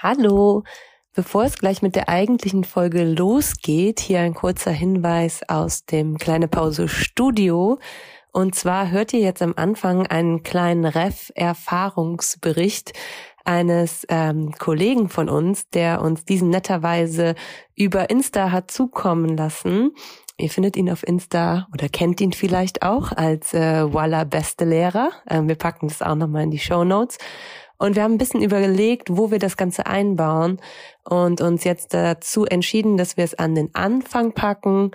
Hallo! Bevor es gleich mit der eigentlichen Folge losgeht, hier ein kurzer Hinweis aus dem Kleine Pause Studio. Und zwar hört ihr jetzt am Anfang einen kleinen Ref-Erfahrungsbericht eines ähm, Kollegen von uns, der uns diesen netterweise über Insta hat zukommen lassen. Ihr findet ihn auf Insta oder kennt ihn vielleicht auch als äh, Walla Beste Lehrer. Ähm, wir packen das auch nochmal in die Show Notes. Und wir haben ein bisschen überlegt, wo wir das Ganze einbauen und uns jetzt dazu entschieden, dass wir es an den Anfang packen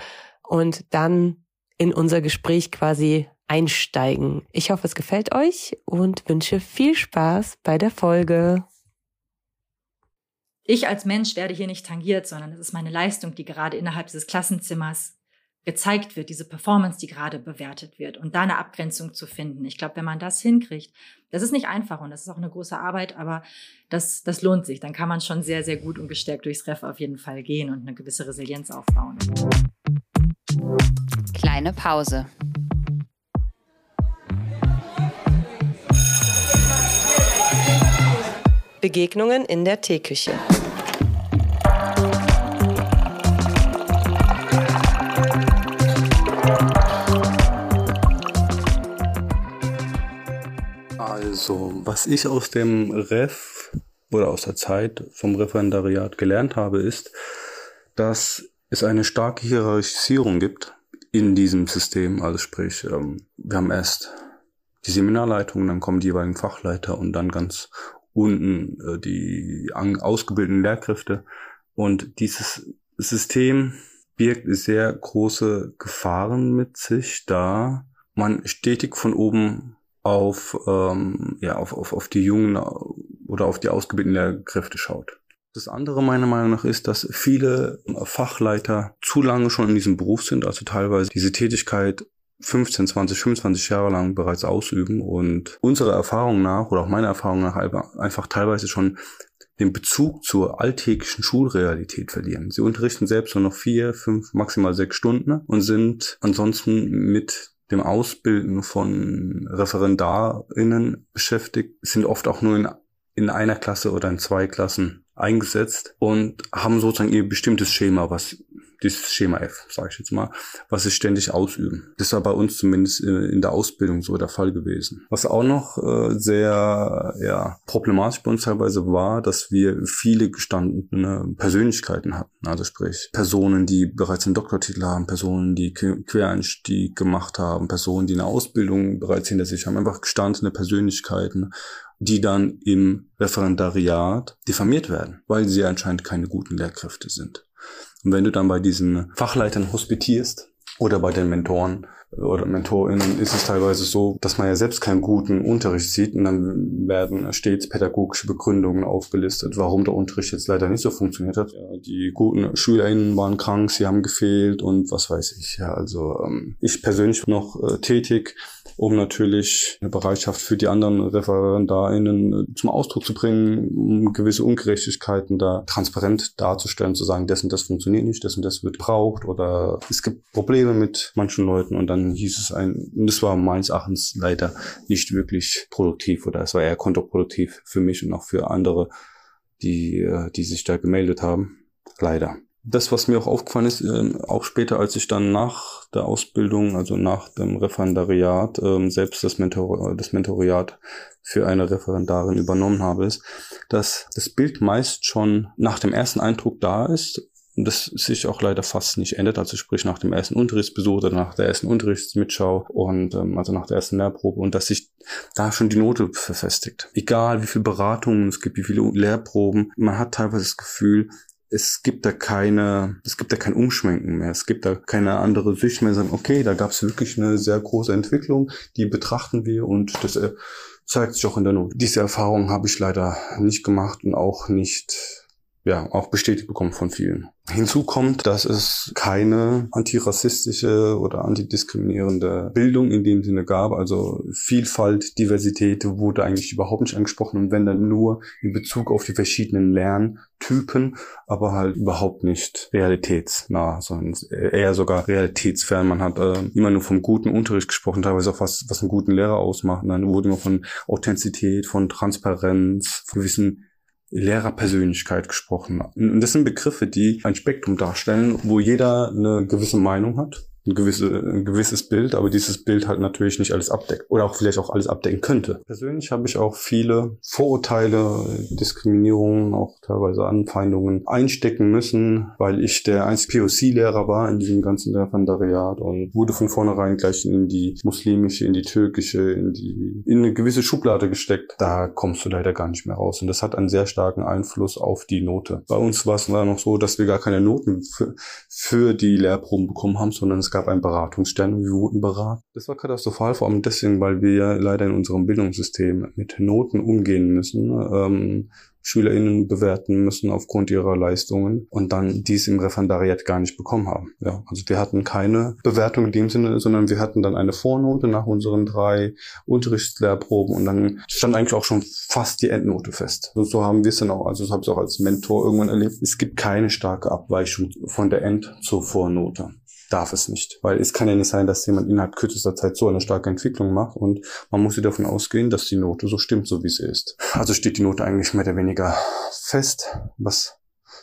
und dann in unser Gespräch quasi einsteigen. Ich hoffe, es gefällt euch und wünsche viel Spaß bei der Folge. Ich als Mensch werde hier nicht tangiert, sondern es ist meine Leistung, die gerade innerhalb dieses Klassenzimmers gezeigt wird, diese Performance, die gerade bewertet wird und da eine Abgrenzung zu finden. Ich glaube, wenn man das hinkriegt, das ist nicht einfach und das ist auch eine große Arbeit, aber das, das lohnt sich. Dann kann man schon sehr, sehr gut und gestärkt durchs Ref auf jeden Fall gehen und eine gewisse Resilienz aufbauen. Kleine Pause. Begegnungen in der Teeküche. Also, was ich aus dem Ref oder aus der Zeit vom Referendariat gelernt habe, ist, dass es eine starke Hierarchisierung gibt in diesem System. Also sprich, ähm, wir haben erst die Seminarleitung, dann kommen die jeweiligen Fachleiter und dann ganz unten äh, die ausgebildeten Lehrkräfte. Und dieses System birgt sehr große Gefahren mit sich, da man stetig von oben auf, ähm, ja, auf, auf, auf die jungen oder auf die ausgebildeten Lehrkräfte schaut. Das andere meiner Meinung nach ist, dass viele Fachleiter zu lange schon in diesem Beruf sind, also teilweise diese Tätigkeit 15, 20, 25 Jahre lang bereits ausüben und unserer Erfahrung nach oder auch meiner Erfahrung nach einfach teilweise schon den Bezug zur alltäglichen Schulrealität verlieren. Sie unterrichten selbst nur noch vier, fünf, maximal sechs Stunden und sind ansonsten mit dem Ausbilden von ReferendarInnen beschäftigt, sind oft auch nur in, in einer Klasse oder in zwei Klassen eingesetzt und haben sozusagen ihr bestimmtes Schema, was dieses Schema F, sage ich jetzt mal, was sie ständig ausüben. Das war bei uns zumindest äh, in der Ausbildung so der Fall gewesen. Was auch noch äh, sehr ja, problematisch bei uns teilweise war, dass wir viele gestandene Persönlichkeiten hatten. Also sprich Personen, die bereits einen Doktortitel haben, Personen, die Quereinstieg gemacht haben, Personen, die eine Ausbildung bereits hinter sich haben, einfach gestandene Persönlichkeiten die dann im Referendariat diffamiert werden, weil sie anscheinend keine guten Lehrkräfte sind. Und wenn du dann bei diesen Fachleitern hospitierst oder bei den Mentoren oder MentorInnen ist es teilweise so, dass man ja selbst keinen guten Unterricht sieht und dann werden stets pädagogische Begründungen aufgelistet, warum der Unterricht jetzt leider nicht so funktioniert hat. Ja, die guten SchülerInnen waren krank, sie haben gefehlt und was weiß ich. Ja, also ähm, ich persönlich noch äh, tätig um natürlich eine Bereitschaft für die anderen ReferendarInnen äh, zum Ausdruck zu bringen, um gewisse Ungerechtigkeiten da transparent darzustellen, zu sagen, das und das funktioniert nicht, das und das wird braucht oder es gibt Probleme mit manchen Leuten und dann hieß es ein, und das war meines Erachtens leider nicht wirklich produktiv oder es war eher kontraproduktiv für mich und auch für andere, die, äh, die sich da gemeldet haben. Leider das, was mir auch aufgefallen ist, äh, auch später, als ich dann nach der Ausbildung, also nach dem Referendariat, äh, selbst das, Mentor das Mentoriat für eine Referendarin übernommen habe, ist, dass das Bild meist schon nach dem ersten Eindruck da ist und das sich auch leider fast nicht ändert, also sprich nach dem ersten Unterrichtsbesuch oder nach der ersten Unterrichtsmitschau und ähm, also nach der ersten Lehrprobe und dass sich da schon die Note verfestigt. Egal wie viele Beratungen es gibt, wie viele Lehrproben, man hat teilweise das Gefühl, es gibt da keine, es gibt da kein Umschwenken mehr. Es gibt da keine andere Sicht mehr. Sagen, okay, da gab es wirklich eine sehr große Entwicklung, die betrachten wir und das äh, zeigt sich auch in der Not. Diese Erfahrung habe ich leider nicht gemacht und auch nicht ja, auch bestätigt bekommen von vielen. Hinzu kommt, dass es keine antirassistische oder antidiskriminierende Bildung in dem Sinne gab. Also Vielfalt, Diversität wurde eigentlich überhaupt nicht angesprochen und wenn dann nur in Bezug auf die verschiedenen Lerntypen, aber halt überhaupt nicht realitätsnah, sondern eher sogar realitätsfern. Man hat äh, immer nur vom guten Unterricht gesprochen, teilweise auch was, was einen guten Lehrer ausmacht. Und dann wurde immer von Authentizität, von Transparenz, von gewissen Lehrerpersönlichkeit gesprochen. Und das sind Begriffe, die ein Spektrum darstellen, wo jeder eine gewisse Meinung hat ein, gewisse, ein gewisses Bild, aber dieses Bild halt natürlich nicht alles abdeckt oder auch vielleicht auch alles abdecken könnte. Persönlich habe ich auch viele Vorurteile, Diskriminierungen, auch teilweise Anfeindungen einstecken müssen, weil ich der einzige POC-Lehrer war in diesem ganzen Referendariat und wurde von vornherein gleich in die muslimische, in die türkische, in die in eine gewisse Schublade gesteckt. Da kommst du leider gar nicht mehr raus und das hat einen sehr starken Einfluss auf die Note. Bei uns war es noch so, dass wir gar keine Noten für, für die Lehrproben bekommen haben, sondern es gab einen Beratungsstern und wir wurden beraten. Das war katastrophal, vor allem deswegen, weil wir ja leider in unserem Bildungssystem mit Noten umgehen müssen. Ähm, SchülerInnen bewerten müssen aufgrund ihrer Leistungen und dann dies im Referendariat gar nicht bekommen haben. Ja, also wir hatten keine Bewertung in dem Sinne, sondern wir hatten dann eine Vornote nach unseren drei Unterrichtslehrproben und dann stand eigentlich auch schon fast die Endnote fest. So, so haben wir es dann auch, also das habe ich auch als Mentor irgendwann erlebt. Es gibt keine starke Abweichung von der End zur Vornote darf es nicht. Weil es kann ja nicht sein, dass jemand innerhalb kürzester Zeit so eine starke Entwicklung macht und man muss ja davon ausgehen, dass die Note so stimmt, so wie sie ist. Also steht die Note eigentlich mehr oder weniger fest, was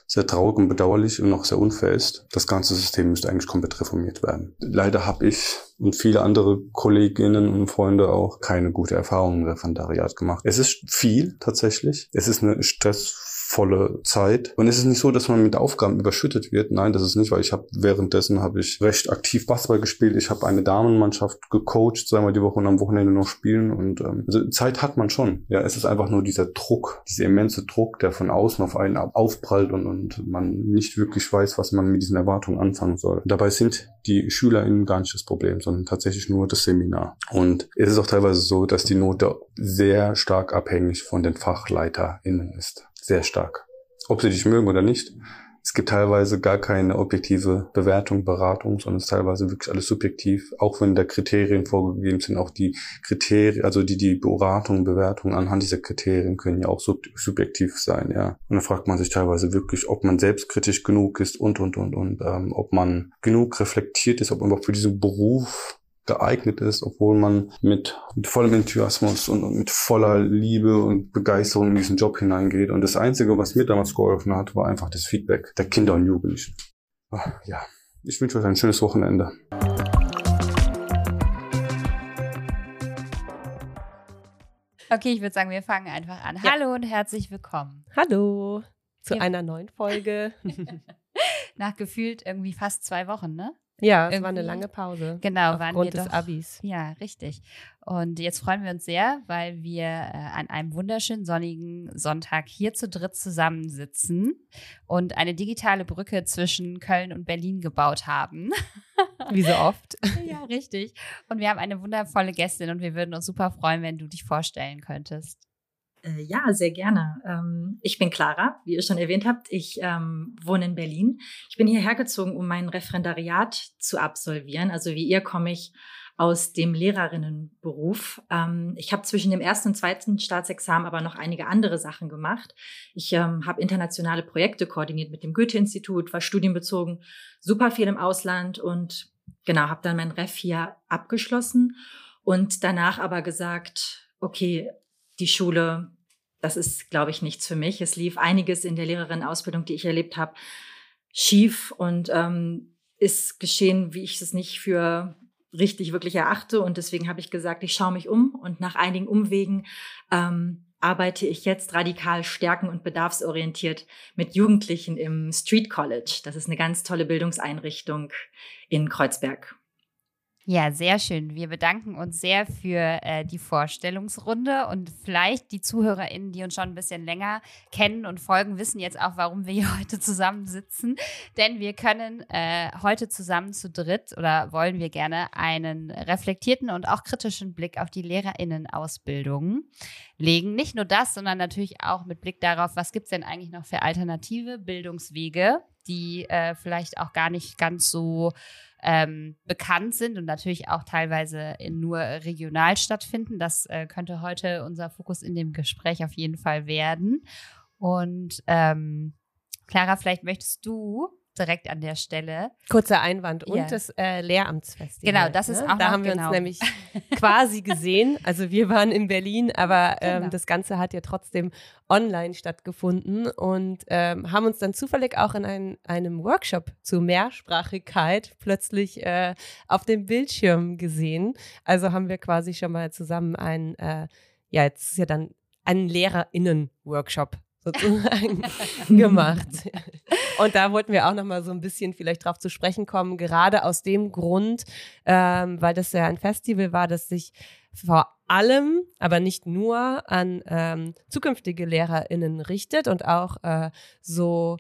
sehr traurig und bedauerlich und auch sehr unfair ist. Das ganze System müsste eigentlich komplett reformiert werden. Leider habe ich und viele andere Kolleginnen und Freunde auch keine gute Erfahrung im Referendariat gemacht. Es ist viel tatsächlich. Es ist eine Stress volle Zeit. Und es ist nicht so, dass man mit Aufgaben überschüttet wird. Nein, das ist nicht, weil ich habe währenddessen habe ich recht aktiv Basketball gespielt. Ich habe eine Damenmannschaft gecoacht, zweimal die Woche und am Wochenende noch spielen. Und ähm, also Zeit hat man schon. Ja, es ist einfach nur dieser Druck, dieser immense Druck, der von außen auf einen aufprallt und, und man nicht wirklich weiß, was man mit diesen Erwartungen anfangen soll. Und dabei sind die SchülerInnen gar nicht das Problem, sondern tatsächlich nur das Seminar. Und es ist auch teilweise so, dass die Note sehr stark abhängig von den FachleiterInnen ist sehr stark. Ob sie dich mögen oder nicht. Es gibt teilweise gar keine objektive Bewertung, Beratung, sondern es ist teilweise wirklich alles subjektiv. Auch wenn da Kriterien vorgegeben sind, auch die Kriterien, also die, die Beratung, Bewertung anhand dieser Kriterien können ja auch sub subjektiv sein, ja. Und da fragt man sich teilweise wirklich, ob man selbstkritisch genug ist und, und, und, und, ähm, ob man genug reflektiert ist, ob man überhaupt für diesen Beruf geeignet ist, obwohl man mit, mit vollem Enthusiasmus und, und, mit voller Liebe und Begeisterung in diesen Job hineingeht. Und das Einzige, was mir damals geholfen hat, war einfach das Feedback der Kinder und Jugendlichen. Ah, ja, ich wünsche euch ein schönes Wochenende. Okay, ich würde sagen, wir fangen einfach an. Ja. Hallo und herzlich willkommen. Hallo zu ja. einer neuen Folge. Nach gefühlt irgendwie fast zwei Wochen, ne? Ja, es war eine lange Pause. Genau, waren wir des doch, Abis. Ja, richtig. Und jetzt freuen wir uns sehr, weil wir äh, an einem wunderschönen sonnigen Sonntag hier zu dritt zusammensitzen und eine digitale Brücke zwischen Köln und Berlin gebaut haben. Wie so oft. ja, richtig. Und wir haben eine wundervolle Gästin und wir würden uns super freuen, wenn du dich vorstellen könntest. Äh, ja, sehr gerne. Ähm, ich bin Clara, wie ihr schon erwähnt habt. Ich ähm, wohne in Berlin. Ich bin hierher gezogen, um mein Referendariat zu absolvieren. Also wie ihr komme ich aus dem Lehrerinnenberuf. Ähm, ich habe zwischen dem ersten und zweiten Staatsexamen aber noch einige andere Sachen gemacht. Ich habe internationale Projekte koordiniert mit dem Goethe-Institut, war studienbezogen, super viel im Ausland und genau, habe dann mein Ref hier abgeschlossen und danach aber gesagt, okay, die Schule, das ist, glaube ich, nichts für mich. Es lief einiges in der Lehrerinnenausbildung, die ich erlebt habe, schief und ähm, ist geschehen, wie ich es nicht für richtig wirklich erachte. Und deswegen habe ich gesagt, ich schaue mich um und nach einigen Umwegen ähm, arbeite ich jetzt radikal stärken und bedarfsorientiert mit Jugendlichen im Street College. Das ist eine ganz tolle Bildungseinrichtung in Kreuzberg. Ja, sehr schön. Wir bedanken uns sehr für äh, die Vorstellungsrunde und vielleicht die ZuhörerInnen, die uns schon ein bisschen länger kennen und folgen, wissen jetzt auch, warum wir hier heute zusammensitzen. Denn wir können äh, heute zusammen zu dritt oder wollen wir gerne einen reflektierten und auch kritischen Blick auf die LehrerInnen-Ausbildung legen. Nicht nur das, sondern natürlich auch mit Blick darauf, was gibt es denn eigentlich noch für alternative Bildungswege, die äh, vielleicht auch gar nicht ganz so ähm, bekannt sind und natürlich auch teilweise nur regional stattfinden. Das äh, könnte heute unser Fokus in dem Gespräch auf jeden Fall werden. Und ähm, Clara, vielleicht möchtest du direkt an der Stelle. Kurzer Einwand und Ja. das äh, Lehramtsfestival. Genau, das ist ne? auch Da haben wir genau. uns nämlich quasi gesehen. Also wir waren in Berlin, aber ähm, Genau. das Ganze hat ja trotzdem online stattgefunden und ähm, haben uns dann zufällig auch in ein, einem Workshop zur Mehrsprachigkeit plötzlich äh, auf dem Bildschirm gesehen. Also haben wir quasi schon mal zusammen einen, äh, ja, jetzt ist ja dann einen LehrerInnen-Workshop sozusagen gemacht. Und da wollten wir auch noch mal so ein bisschen vielleicht drauf zu sprechen kommen, gerade aus dem Grund, ähm, weil das ja ein Festival war, das sich vor allem, aber nicht nur an ähm, zukünftige LehrerInnen richtet und auch äh, so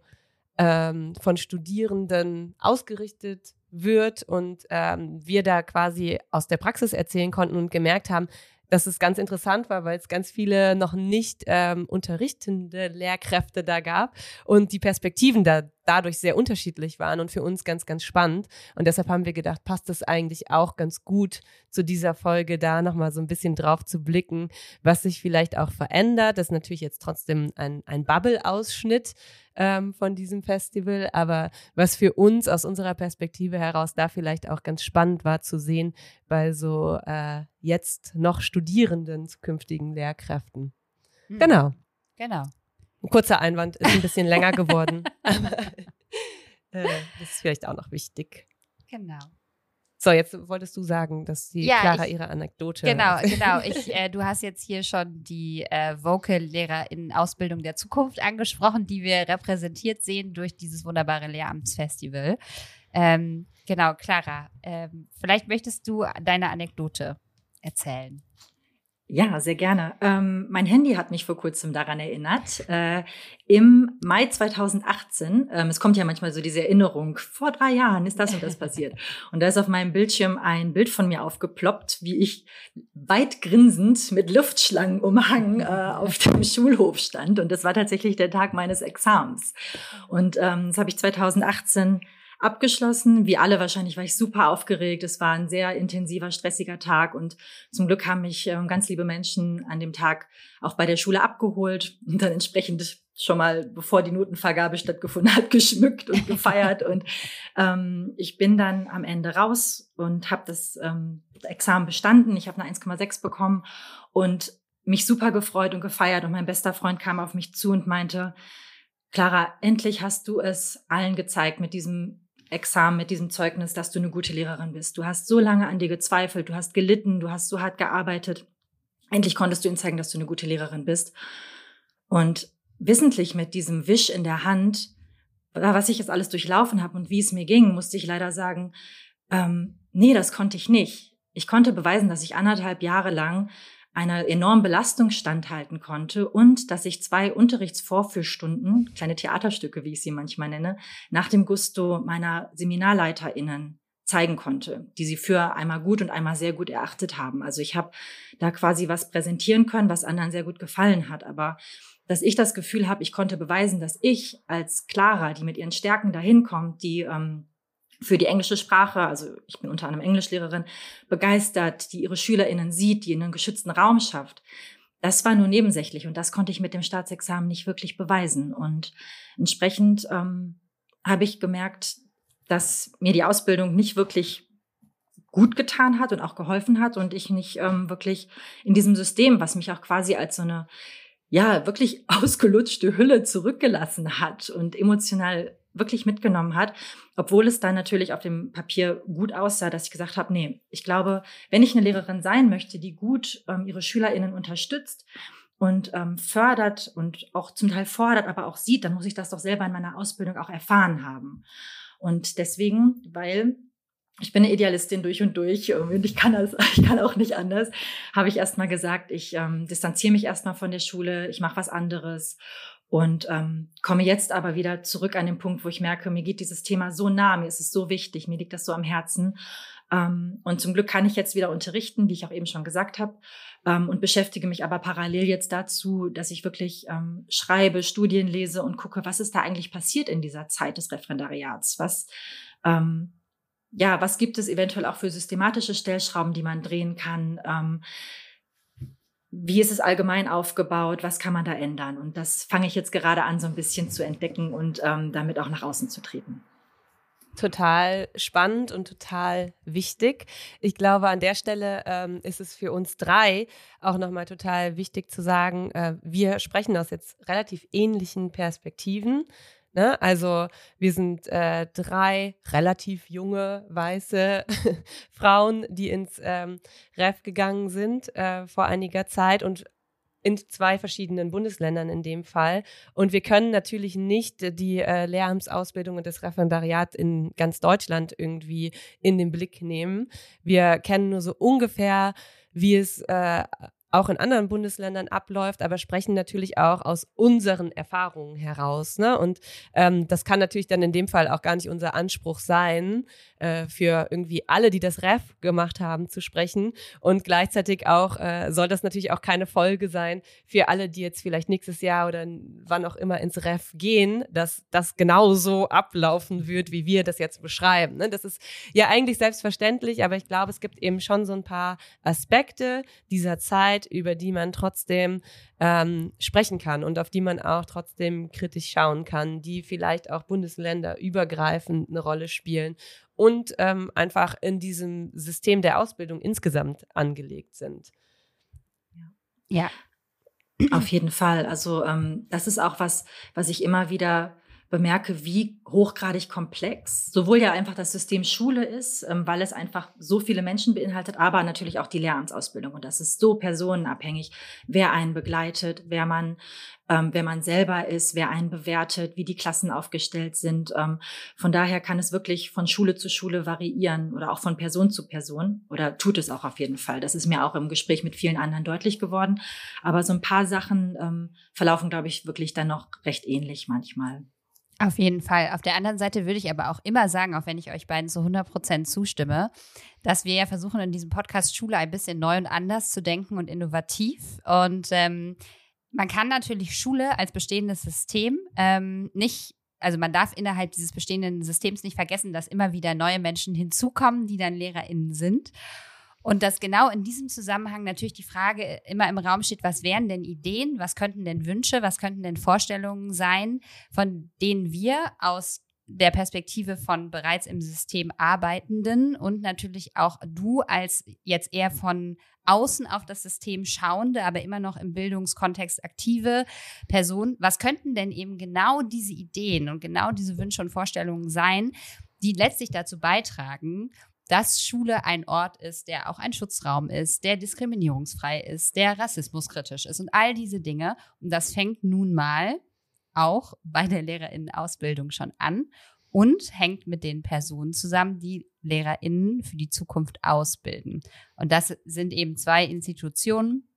ähm, von Studierenden ausgerichtet wird und ähm, wir da quasi aus der Praxis erzählen konnten und gemerkt haben, dass es ganz interessant war, weil es ganz viele noch nicht ähm, unterrichtende Lehrkräfte da gab und die Perspektiven da dadurch sehr unterschiedlich waren und für uns ganz, ganz spannend. Und deshalb haben wir gedacht, passt es eigentlich auch ganz gut zu dieser Folge da nochmal so ein bisschen drauf zu blicken, was sich vielleicht auch verändert. Das ist natürlich jetzt trotzdem ein, ein Bubble-Ausschnitt ähm, von diesem Festival, aber was für uns aus unserer Perspektive heraus da vielleicht auch ganz spannend war zu sehen bei so äh, jetzt noch studierenden zukünftigen Lehrkräften. Hm, Genau. Genau. Ein kurzer Einwand ist ein bisschen länger geworden. Aber, äh, das ist vielleicht auch noch wichtig. Genau. So, jetzt wolltest du sagen, dass die Ja, Clara ich- ihre Anekdote. Genau, genau. Ich, äh, du hast jetzt hier schon die äh, Vocal-Lehrer in Ausbildung der Zukunft angesprochen, die wir repräsentiert sehen durch dieses wunderbare Lehramtsfestival. Ähm, genau, Clara, ähm, vielleicht möchtest du deine Anekdote erzählen. Ja, sehr gerne. Ähm, mein Handy hat mich vor kurzem daran erinnert. Äh, Im Mai 2018, ähm, es kommt ja manchmal so diese Erinnerung, vor drei Jahren ist das und das passiert. Und da ist auf meinem Bildschirm ein Bild von mir aufgeploppt, wie ich weit grinsend mit Luftschlangen umhangen äh, auf dem Schulhof stand. Und das war tatsächlich der Tag meines Examens. Und ähm, das habe ich 2018 abgeschlossen. Wie alle wahrscheinlich war ich super aufgeregt. Es war ein sehr intensiver, stressiger Tag und zum Glück haben mich ähm, ganz liebe Menschen an dem Tag auch bei der Schule abgeholt und dann entsprechend schon mal, bevor die Notenvergabe stattgefunden hat, geschmückt und gefeiert. und ähm, ich bin dann am Ende raus und habe das ähm, Examen bestanden. Ich habe eine 1,6 bekommen und mich super gefreut und gefeiert. Und mein bester Freund kam auf mich zu und meinte, Clara, endlich hast du es allen gezeigt mit diesem Examen, mit diesem Zeugnis, dass du eine gute Lehrerin bist. Du hast so lange an dir gezweifelt, du hast gelitten, du hast so hart gearbeitet. Endlich konntest du ihnen zeigen, dass du eine gute Lehrerin bist. Und wissentlich mit diesem Wisch in der Hand, was ich jetzt alles durchlaufen habe und wie es mir ging, musste ich leider sagen, ähm, nee, das konnte ich nicht. Ich konnte beweisen, dass ich anderthalb Jahre lang einer enormen Belastung standhalten konnte und dass ich zwei Unterrichtsvorführstunden, kleine Theaterstücke, wie ich sie manchmal nenne, nach dem Gusto meiner SeminarleiterInnen zeigen konnte, die sie für einmal gut und einmal sehr gut erachtet haben. Also ich habe da quasi was präsentieren können, was anderen sehr gut gefallen hat. Aber dass ich das Gefühl habe, ich konnte beweisen, dass ich als Clara, die mit ihren Stärken dahin kommt, die ähm, für die englische Sprache, also ich bin unter anderem Englischlehrerin, begeistert, die ihre SchülerInnen sieht, die einen geschützten Raum schafft. Das war nur nebensächlich und das konnte ich mit dem Staatsexamen nicht wirklich beweisen. Und entsprechend ähm, habe ich gemerkt, dass mir die Ausbildung nicht wirklich gut getan hat und auch geholfen hat und ich nicht ähm, wirklich in diesem System, was mich auch quasi als so eine ja wirklich ausgelutschte Hülle zurückgelassen hat und emotional wirklich mitgenommen hat, obwohl es dann natürlich auf dem Papier gut aussah, dass ich gesagt habe, nee, ich glaube, wenn ich eine Lehrerin sein möchte, die gut ähm, ihre SchülerInnen unterstützt und ähm, fördert und auch zum Teil fordert, aber auch sieht, dann muss ich das doch selber in meiner Ausbildung auch erfahren haben. Und deswegen, weil ich bin eine Idealistin durch und durch und ich kann das, ich kann auch nicht anders, habe ich erstmal gesagt, ich ähm, distanziere mich erstmal von der Schule, ich mache was anderes und ähm, komme jetzt aber wieder zurück an den Punkt, wo ich merke, mir geht dieses Thema so nah, mir ist es so wichtig, mir liegt das so am Herzen. Ähm, und zum Glück kann ich jetzt wieder unterrichten, wie ich auch eben schon gesagt habe, ähm, und beschäftige mich aber parallel jetzt dazu, dass ich wirklich ähm, schreibe, Studien lese und gucke, was ist da eigentlich passiert in dieser Zeit des Referendariats? Was ähm, ja, was gibt es eventuell auch für systematische Stellschrauben, die man drehen kann? Ähm, wie ist es allgemein aufgebaut? Was kann man da ändern? Und das fange ich jetzt gerade an, so ein bisschen zu entdecken und ähm, damit auch nach außen zu treten. total spannend und total wichtig. Ich glaube, an der Stelle ähm, ist es für uns drei auch nochmal total wichtig zu sagen, äh, wir sprechen aus jetzt relativ ähnlichen Perspektiven. Ne? Also wir sind äh, drei relativ junge weiße Frauen, die ins ähm, Ref gegangen sind äh, vor einiger Zeit und in zwei verschiedenen Bundesländern in dem Fall. Und wir können natürlich nicht die äh, Lehramtsausbildung und das Referendariat in ganz Deutschland irgendwie in den Blick nehmen. Wir kennen nur so ungefähr, wie es äh, auch in anderen Bundesländern abläuft, aber sprechen natürlich auch aus unseren Erfahrungen heraus. Ne? Und ähm, das kann natürlich dann in dem Fall auch gar nicht unser Anspruch sein, äh, für irgendwie alle, die das Ref gemacht haben, zu sprechen. Und gleichzeitig auch äh, soll das natürlich auch keine Folge sein für alle, die jetzt vielleicht nächstes Jahr oder wann auch immer ins Ref gehen, dass das genauso ablaufen wird, wie wir das jetzt beschreiben. Ne? Das ist ja eigentlich selbstverständlich, aber ich glaube, es gibt eben schon so ein paar Aspekte dieser Zeit, Zeit, über die man trotzdem ähm, sprechen kann und auf die man auch trotzdem kritisch schauen kann, die vielleicht auch bundesländerübergreifend eine Rolle spielen und ähm, einfach in diesem System der Ausbildung insgesamt angelegt sind. Ja. Auf jeden Fall. Also ähm, das ist auch was, was ich immer wieder bemerke, wie hochgradig komplex sowohl ja einfach das System Schule ist, ähm, weil es einfach so viele Menschen beinhaltet, aber natürlich auch die Lehramtsausbildung. Und das ist so personenabhängig, wer einen begleitet, wer man, ähm, wer man selber ist, wer einen bewertet, wie die Klassen aufgestellt sind. Ähm, von daher kann es wirklich von Schule zu Schule variieren oder auch von Person zu Person oder tut es auch auf jeden Fall. Das ist mir auch im Gespräch mit vielen anderen deutlich geworden. Aber so ein paar Sachen ähm, verlaufen, glaube ich, wirklich dann noch recht ähnlich manchmal. Auf jeden Fall. Auf der anderen Seite würde ich aber auch immer sagen, auch wenn ich euch beiden zu 100 Prozent zustimme, dass wir ja versuchen, in diesem Podcast Schule ein bisschen neu und anders zu denken und innovativ. Und ähm, man kann natürlich Schule als bestehendes System ähm, nicht also man darf innerhalb dieses bestehenden Systems nicht vergessen, dass immer wieder neue Menschen hinzukommen, die dann LehrerInnen sind. Und dass genau in diesem Zusammenhang natürlich die Frage immer im Raum steht, was wären denn Ideen, was könnten denn Wünsche, was könnten denn Vorstellungen sein, von denen wir aus der Perspektive von bereits im System Arbeitenden und natürlich auch du als jetzt eher von außen auf das System schauende, aber immer noch im Bildungskontext aktive Person, was könnten denn eben genau diese Ideen und genau diese Wünsche und Vorstellungen sein, die letztlich dazu beitragen, dass Schule ein Ort ist, der auch ein Schutzraum ist, der diskriminierungsfrei ist, der rassismuskritisch ist und all diese Dinge. Und das fängt nun mal auch bei der Lehrerinnenausbildung schon an und hängt mit den Personen zusammen, die Lehrerinnen für die Zukunft ausbilden. Und das sind eben zwei Institutionen,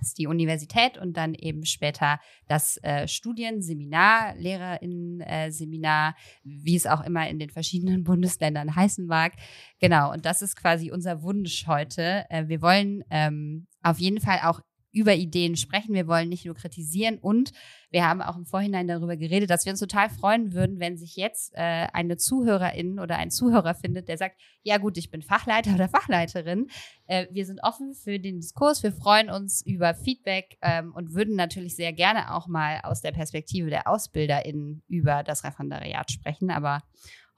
ist die Universität und dann eben später das äh, Studienseminar, Lehrerinnen-Seminar, wie es auch immer in den verschiedenen Bundesländern heißen mag. Genau, und das ist quasi unser Wunsch heute. Äh, wir wollen ähm, auf jeden Fall auch über Ideen sprechen. Wir wollen nicht nur kritisieren und wir haben auch im Vorhinein darüber geredet, dass wir uns total freuen würden, wenn sich jetzt äh, eine Zuhörerin oder ein Zuhörer findet, der sagt, ja gut, ich bin Fachleiter oder Fachleiterin. Äh, wir sind offen für den Diskurs. Wir freuen uns über Feedback ähm, und würden natürlich sehr gerne auch mal aus der Perspektive der AusbilderInnen über das Referendariat sprechen. Aber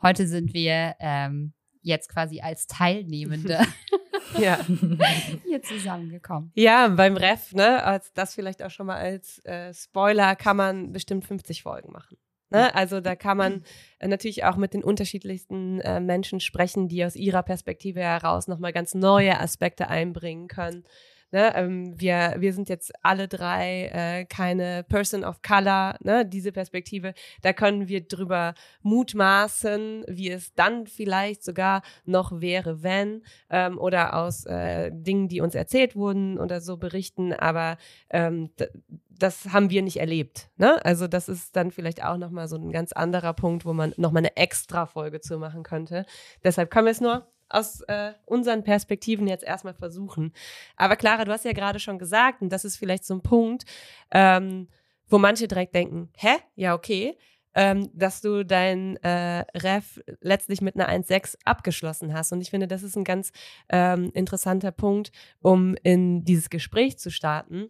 heute sind wir ähm, jetzt quasi als Teilnehmende ja. hier zusammengekommen. Ja, beim Ref, ne, als das vielleicht auch schon mal als äh, Spoiler, kann man bestimmt 50 Folgen machen. Ne? Also da kann man äh, natürlich auch mit den unterschiedlichsten äh, Menschen sprechen, die aus ihrer Perspektive heraus nochmal ganz neue Aspekte einbringen können. Ne, ähm, wir, wir sind jetzt alle drei äh, keine Person of Color, ne, diese Perspektive. Da können wir drüber mutmaßen, wie es dann vielleicht sogar noch wäre, wenn, ähm, oder aus äh, Dingen, die uns erzählt wurden oder so berichten. Aber ähm, das haben wir nicht erlebt. Ne? Also das ist dann vielleicht auch nochmal so ein ganz anderer Punkt, wo man nochmal eine extra Folge zu machen könnte. Deshalb können wir es nur aus äh, unseren Perspektiven jetzt erstmal versuchen. Aber Clara, du hast ja gerade schon gesagt, und das ist vielleicht so ein Punkt, ähm, wo manche direkt denken, hä? Ja, okay. Ähm, dass du dein äh, Ref letztlich mit einer 1,6 abgeschlossen hast. Und ich finde, das ist ein ganz ähm, interessanter Punkt, um in dieses Gespräch zu starten.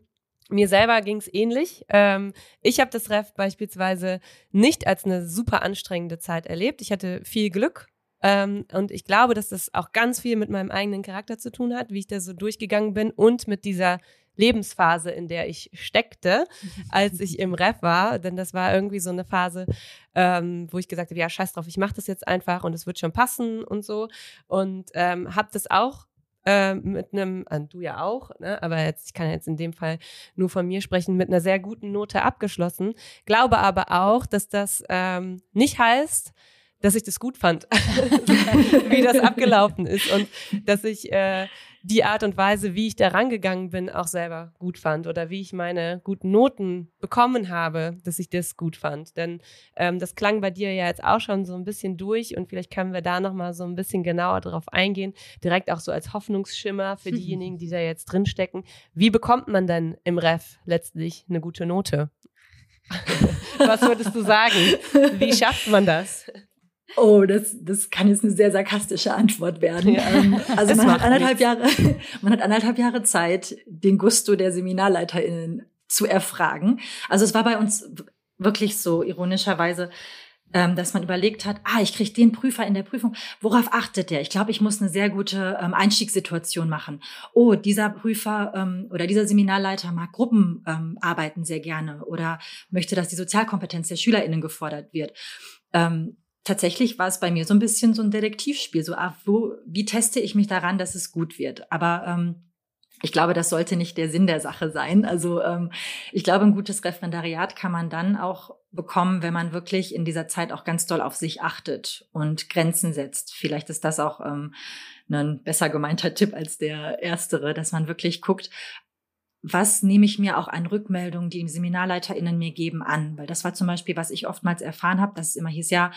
Mir selber ging es ähnlich. Ähm, ich habe das Ref beispielsweise nicht als eine super anstrengende Zeit erlebt. Ich hatte viel Glück Ähm, und ich glaube, dass das auch ganz viel mit meinem eigenen Charakter zu tun hat, wie ich da so durchgegangen bin und mit dieser Lebensphase, in der ich steckte, als ich im Ref war. Denn das war irgendwie so eine Phase, ähm, wo ich gesagt habe, ja, scheiß drauf, ich mache das jetzt einfach und es wird schon passen und so. Und ähm, habe das auch äh, mit einem, du ja auch, ne? aber jetzt, ich kann jetzt in dem Fall nur von mir sprechen, mit einer sehr guten Note abgeschlossen. Glaube aber auch, dass das ähm, nicht heißt, dass ich das gut fand, wie das abgelaufen ist und dass ich äh, die Art und Weise, wie ich da rangegangen bin, auch selber gut fand oder wie ich meine guten Noten bekommen habe, dass ich das gut fand. Denn ähm, das klang bei dir ja jetzt auch schon so ein bisschen durch und vielleicht können wir da nochmal so ein bisschen genauer drauf eingehen, direkt auch so als Hoffnungsschimmer für diejenigen, die da jetzt drinstecken. Wie bekommt man denn im Ref letztlich eine gute Note? Was würdest du sagen? Wie schafft man das? Oh, das, das kann jetzt eine sehr sarkastische Antwort werden. Ja, ähm, also man hat anderthalb nichts. Jahre, man hat anderthalb Jahre Zeit, den Gusto der SeminarleiterInnen zu erfragen. Also es war bei uns wirklich so ironischerweise, ähm, dass man überlegt hat, ah, ich kriege den Prüfer in der Prüfung. Worauf achtet der? Ich glaube, ich muss eine sehr gute ähm, Einstiegssituation machen. Oh, dieser Prüfer ähm, oder dieser Seminarleiter mag Gruppenarbeiten sehr gerne oder möchte, dass die Sozialkompetenz der SchülerInnen gefordert wird. Ähm, tatsächlich war es bei mir so ein bisschen so ein Detektivspiel. So, ah, wo, wie teste ich mich daran, dass es gut wird? Aber ähm, ich glaube, das sollte nicht der Sinn der Sache sein. Also ähm, ich glaube, ein gutes Referendariat kann man dann auch bekommen, wenn man wirklich in dieser Zeit auch ganz doll auf sich achtet und Grenzen setzt. Vielleicht ist das auch ähm, ein besser gemeinter Tipp als der erstere, dass man wirklich guckt, was nehme ich mir auch an Rückmeldungen, die SeminarleiterInnen mir geben, an? Weil das war zum Beispiel, was ich oftmals erfahren habe, dass es immer hieß, ja,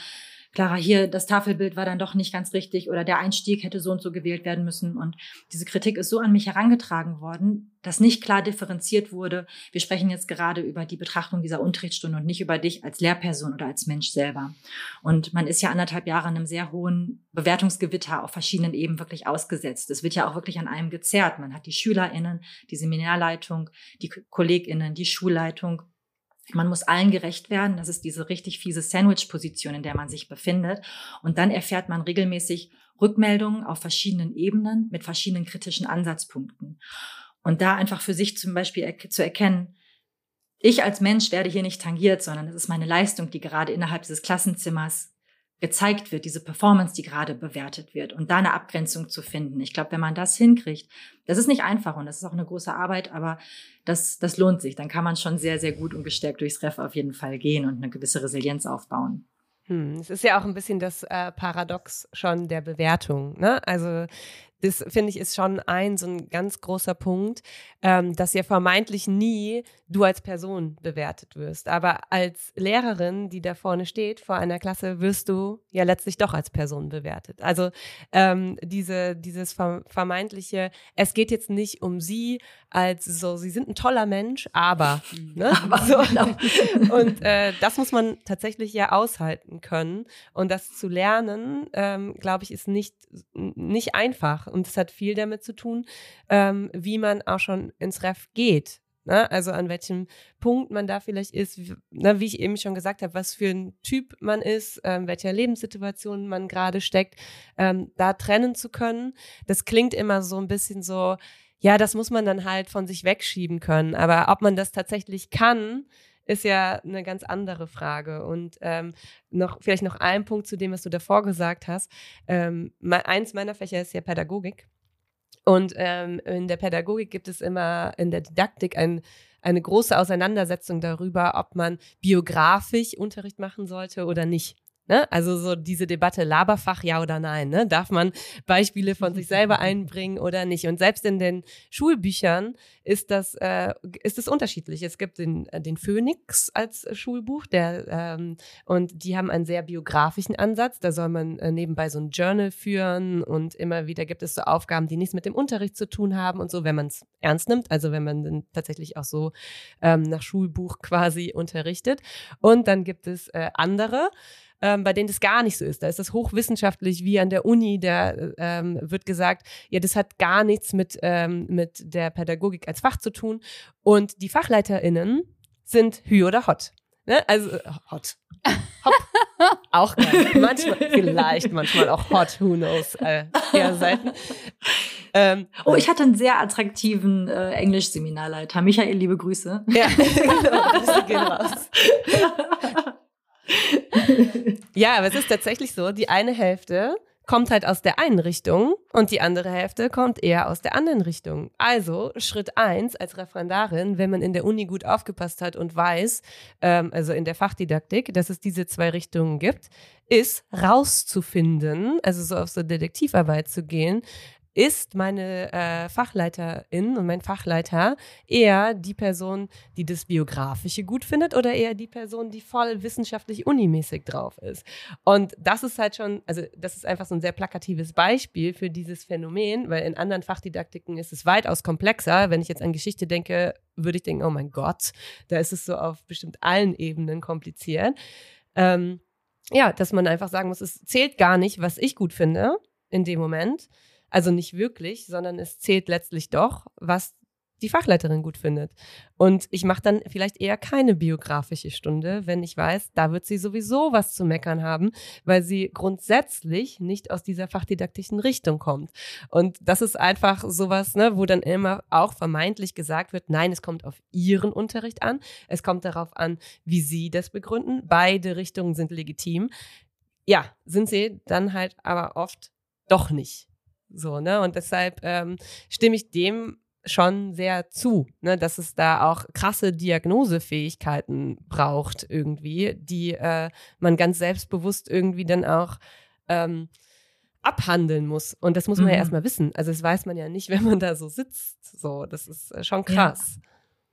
Clara, hier, das Tafelbild war dann doch nicht ganz richtig oder der Einstieg hätte so und so gewählt werden müssen. Und diese Kritik ist so an mich herangetragen worden, dass nicht klar differenziert wurde. Wir sprechen jetzt gerade über die Betrachtung dieser Unterrichtsstunde und nicht über dich als Lehrperson oder als Mensch selber. Und man ist ja anderthalb Jahre einem sehr hohen Bewertungsgewitter auf verschiedenen Ebenen wirklich ausgesetzt. Es wird ja auch wirklich an einem gezerrt. Man hat die SchülerInnen, die Seminarleitung, die KollegInnen, die Schulleitung man muss allen gerecht werden. Das ist diese richtig fiese Sandwich-Position, in der man sich befindet. Und dann erfährt man regelmäßig Rückmeldungen auf verschiedenen Ebenen mit verschiedenen kritischen Ansatzpunkten. Und da einfach für sich zum Beispiel zu erkennen, ich als Mensch werde hier nicht tangiert, sondern es ist meine Leistung, die gerade innerhalb dieses Klassenzimmers gezeigt wird, diese Performance, die gerade bewertet wird und da eine Abgrenzung zu finden. Ich glaube, wenn man das hinkriegt, das ist nicht einfach und das ist auch eine große Arbeit, aber das, das lohnt sich. Dann kann man schon sehr, sehr gut und gestärkt durchs Ref auf jeden Fall gehen und eine gewisse Resilienz aufbauen. Hm, es ist ja auch ein bisschen das äh, Paradox schon der Bewertung. Ne? Also das finde ich ist schon ein so ein ganz großer Punkt, ähm, dass ja vermeintlich nie du als Person bewertet wirst. Aber als Lehrerin, die da vorne steht, vor einer Klasse, wirst du ja letztlich doch als Person bewertet. Also ähm, diese, dieses vermeintliche, es geht jetzt nicht um sie als so, sie sind ein toller Mensch, aber. Ne? aber so. Genau. Und äh, das muss man tatsächlich ja aushalten können. Und das zu lernen, ähm, glaube ich, ist nicht, nicht einfach. Und es hat viel damit zu tun, ähm, wie man auch schon ins Ref geht. Ne? Also an welchem Punkt man da vielleicht ist, wie, ne, wie ich eben schon gesagt habe, was für ein Typ man ist, ähm, welcher Lebenssituation man gerade steckt, ähm, da trennen zu können. Das klingt immer so ein bisschen so, ja, das muss man dann halt von sich wegschieben können. Aber ob man das tatsächlich kann, ist ja eine ganz andere Frage. Und ähm, noch vielleicht noch ein Punkt zu dem, was du davor gesagt hast. Ähm, eins meiner Fächer ist ja Pädagogik. Und ähm, in der Pädagogik gibt es immer in der Didaktik ein, eine große Auseinandersetzung darüber, ob man biografisch Unterricht machen sollte oder nicht. Ne? Also so diese Debatte Laberfach ja oder nein. Ne? Darf man Beispiele von sich selber einbringen oder nicht? Und selbst in den Schulbüchern ist das äh, ist es unterschiedlich. Es gibt den äh, den Phoenix als Schulbuch, der ähm, und die haben einen sehr biografischen Ansatz. Da soll man äh, nebenbei so ein Journal führen und immer wieder gibt es so Aufgaben, die nichts mit dem Unterricht zu tun haben und so, wenn man es ernst nimmt. Also wenn man dann tatsächlich auch so ähm, nach Schulbuch quasi unterrichtet. Und dann gibt es äh, andere ähm, bei denen das gar nicht so ist. Da ist das hochwissenschaftlich wie an der Uni. Da ähm, wird gesagt, ja, das hat gar nichts mit, ähm, mit der Pädagogik als Fach zu tun. Und die FachleiterInnen sind Hü oder Hot. Ne? Also äh, Hot. Hopp. Auch geil. manchmal, vielleicht, manchmal auch hot, who knows, äh, eher Seiten. Ähm, oh, ich hatte einen sehr attraktiven äh, Englisch-Seminarleiter. Michael, liebe Grüße. Ja, genau, raus. ja, aber es ist tatsächlich so, die eine Hälfte kommt halt aus der einen Richtung und die andere Hälfte kommt eher aus der anderen Richtung. Also Schritt eins als Referendarin, wenn man in der Uni gut aufgepasst hat und weiß, ähm, also in der Fachdidaktik, dass es diese zwei Richtungen gibt, ist rauszufinden, also so auf so Detektivarbeit zu gehen, ist meine äh, Fachleiterin und mein Fachleiter eher die Person, die das Biografische gut findet oder eher die Person, die voll wissenschaftlich unimäßig drauf ist. Und das ist halt schon, also das ist einfach so ein sehr plakatives Beispiel für dieses Phänomen, weil in anderen Fachdidaktiken ist es weitaus komplexer. Wenn ich jetzt an Geschichte denke, würde ich denken, oh mein Gott, da ist es so auf bestimmt allen Ebenen kompliziert. Ähm, ja, dass man einfach sagen muss, es zählt gar nicht, was ich gut finde in dem Moment, also nicht wirklich, sondern es zählt letztlich doch, was die Fachleiterin gut findet. Und ich mache dann vielleicht eher keine biografische Stunde, wenn ich weiß, da wird sie sowieso was zu meckern haben, weil sie grundsätzlich nicht aus dieser fachdidaktischen Richtung kommt. Und das ist einfach sowas, ne, wo dann immer auch vermeintlich gesagt wird, nein, es kommt auf ihren Unterricht an, es kommt darauf an, wie sie das begründen. Beide Richtungen sind legitim. Ja, sind sie dann halt aber oft doch nicht. So, ne? Und deshalb ähm, stimme ich dem schon sehr zu, ne, dass es da auch krasse Diagnosefähigkeiten braucht irgendwie, die äh, man ganz selbstbewusst irgendwie dann auch ähm, abhandeln muss. Und das muss man mhm. ja erstmal wissen. Also das weiß man ja nicht, wenn man da so sitzt. So, das ist äh, schon krass.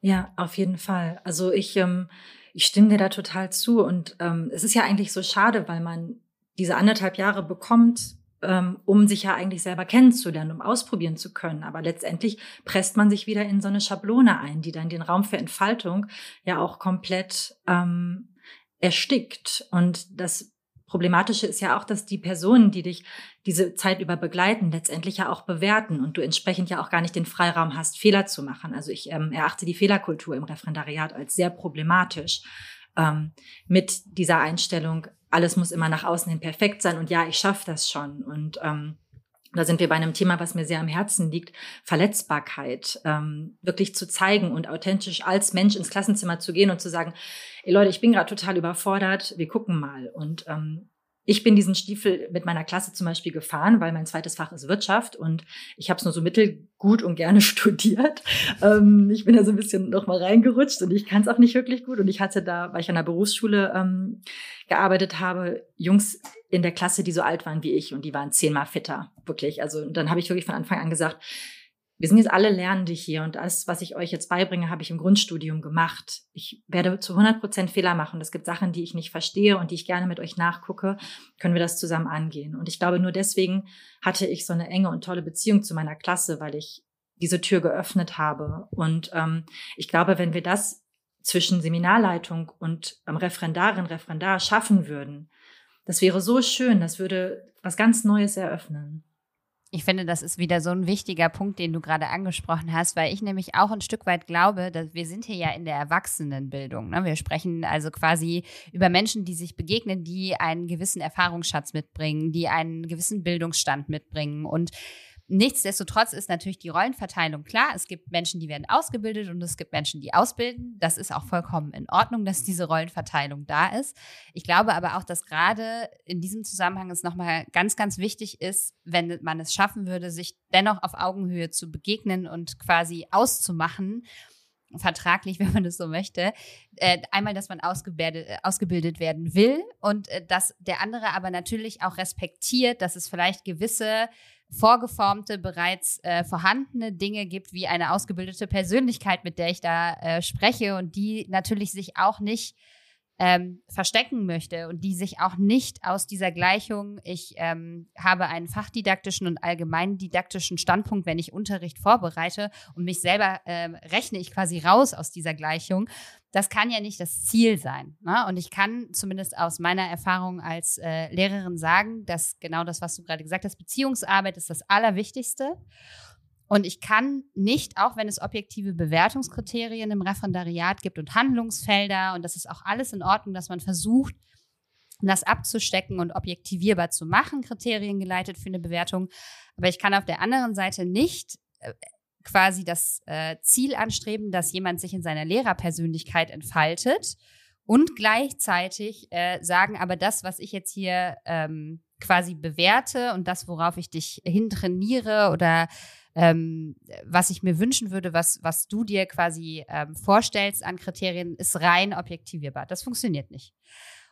Ja, ja auf jeden Fall. Also ich, ähm, ich stimme dir da total zu. Und ähm, es ist ja eigentlich so schade, weil man diese anderthalb Jahre bekommt, um sich ja eigentlich selber kennenzulernen, um ausprobieren zu können. Aber letztendlich presst man sich wieder in so eine Schablone ein, die dann den Raum für Entfaltung ja auch komplett ähm, erstickt. Und das Problematische ist ja auch, dass die Personen, die dich diese Zeit über begleiten, letztendlich ja auch bewerten und du entsprechend ja auch gar nicht den Freiraum hast, Fehler zu machen. Also ich ähm, erachte die Fehlerkultur im Referendariat als sehr problematisch. Ähm, mit dieser Einstellung, alles muss immer nach außen hin perfekt sein und ja, ich schaffe das schon. Und ähm, da sind wir bei einem Thema, was mir sehr am Herzen liegt, Verletzbarkeit, ähm, wirklich zu zeigen und authentisch als Mensch ins Klassenzimmer zu gehen und zu sagen, ey Leute, ich bin gerade total überfordert, wir gucken mal. Und ähm, ich bin diesen Stiefel mit meiner Klasse zum Beispiel gefahren, weil mein zweites Fach ist Wirtschaft und ich habe es nur so mittelgut und gerne studiert. Ähm, ich bin da so ein bisschen noch mal reingerutscht und ich kann es auch nicht wirklich gut. Und ich hatte da, weil ich an der Berufsschule ähm, gearbeitet habe, Jungs in der Klasse, die so alt waren wie ich und die waren zehnmal fitter, wirklich. Also dann habe ich wirklich von Anfang an gesagt, wir sind jetzt alle Lernende hier und das, was ich euch jetzt beibringe, habe ich im Grundstudium gemacht. Ich werde zu 100 Prozent Fehler machen. Es gibt Sachen, die ich nicht verstehe und die ich gerne mit euch nachgucke. Können wir das zusammen angehen? Und ich glaube, nur deswegen hatte ich so eine enge und tolle Beziehung zu meiner Klasse, weil ich diese Tür geöffnet habe. Und ähm, ich glaube, wenn wir das zwischen Seminarleitung und ähm, Referendarin, Referendar schaffen würden, das wäre so schön. Das würde was ganz Neues eröffnen. Ich finde, das ist wieder so ein wichtiger Punkt, den du gerade angesprochen hast, weil ich nämlich auch ein Stück weit glaube, dass wir sind hier ja in der Erwachsenenbildung. Ne? Wir sprechen also quasi über Menschen, die sich begegnen, die einen gewissen Erfahrungsschatz mitbringen, die einen gewissen Bildungsstand mitbringen und Nichtsdestotrotz ist natürlich die Rollenverteilung klar. Es gibt Menschen, die werden ausgebildet und es gibt Menschen, die ausbilden. Das ist auch vollkommen in Ordnung, dass diese Rollenverteilung da ist. Ich glaube aber auch, dass gerade in diesem Zusammenhang es nochmal ganz, ganz wichtig ist, wenn man es schaffen würde, sich dennoch auf Augenhöhe zu begegnen und quasi auszumachen vertraglich, wenn man das so möchte. Äh, einmal, dass man ausgebildet, werden will und äh, dass der andere aber natürlich auch respektiert, dass es vielleicht gewisse vorgeformte, bereits äh, vorhandene Dinge gibt, wie eine ausgebildete Persönlichkeit, mit der ich da äh, spreche und die natürlich sich auch nicht ähm, verstecken möchte und die sich auch nicht aus dieser Gleichung, ich ähm, habe einen fachdidaktischen und allgemeindidaktischen Standpunkt, wenn ich Unterricht vorbereite und mich selber ähm, rechne ich quasi raus aus dieser Gleichung. Das kann ja nicht das Ziel sein. Ne? Und ich kann zumindest aus meiner Erfahrung als äh, Lehrerin sagen, dass genau das, was du gerade gesagt hast, Beziehungsarbeit ist das Allerwichtigste. Und ich kann nicht, auch wenn es objektive Bewertungskriterien im Referendariat gibt und Handlungsfelder, und das ist auch alles in Ordnung, dass man versucht, das abzustecken und objektivierbar zu machen, Kriterien geleitet für eine Bewertung. Aber ich kann auf der anderen Seite nicht äh, quasi das äh, Ziel anstreben, dass jemand sich in seiner Lehrerpersönlichkeit entfaltet und gleichzeitig äh, sagen, aber das, was ich jetzt hier ähm, quasi bewerte und das, worauf ich dich hintrainiere oder ähm, was ich mir wünschen würde, was, was du dir quasi ähm, vorstellst an Kriterien, ist rein objektivierbar. Das funktioniert nicht.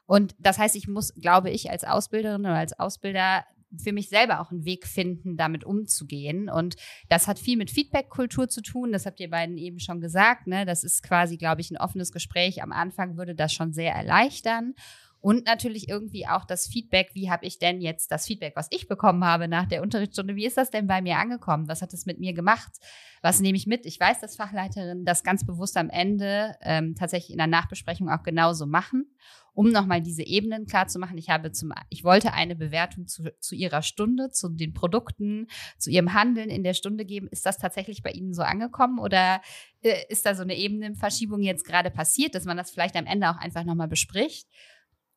Und das heißt, ich muss, glaube ich, als Ausbilderin oder als Ausbilder für mich selber auch einen Weg finden, damit umzugehen. Und das hat viel mit Feedback-Kultur zu tun. Das habt ihr beiden eben schon gesagt. Ne? Das ist quasi, glaube ich, ein offenes Gespräch. Am Anfang würde das schon sehr erleichtern. Und natürlich irgendwie auch das Feedback, wie habe ich denn jetzt das Feedback, was ich bekommen habe nach der Unterrichtsstunde, wie ist das denn bei mir angekommen? Was hat es mit mir gemacht? Was nehme ich mit? Ich weiß, dass Fachleiterinnen das ganz bewusst am Ende ähm, tatsächlich in der Nachbesprechung auch genauso machen, um nochmal diese Ebenen klar zu machen. Ich habe zum, ich wollte eine Bewertung zu, zu Ihrer Stunde, zu den Produkten, zu Ihrem Handeln in der Stunde geben. Ist das tatsächlich bei Ihnen so angekommen oder äh, ist da so eine Ebenenverschiebung jetzt gerade passiert, dass man das vielleicht am Ende auch einfach nochmal bespricht?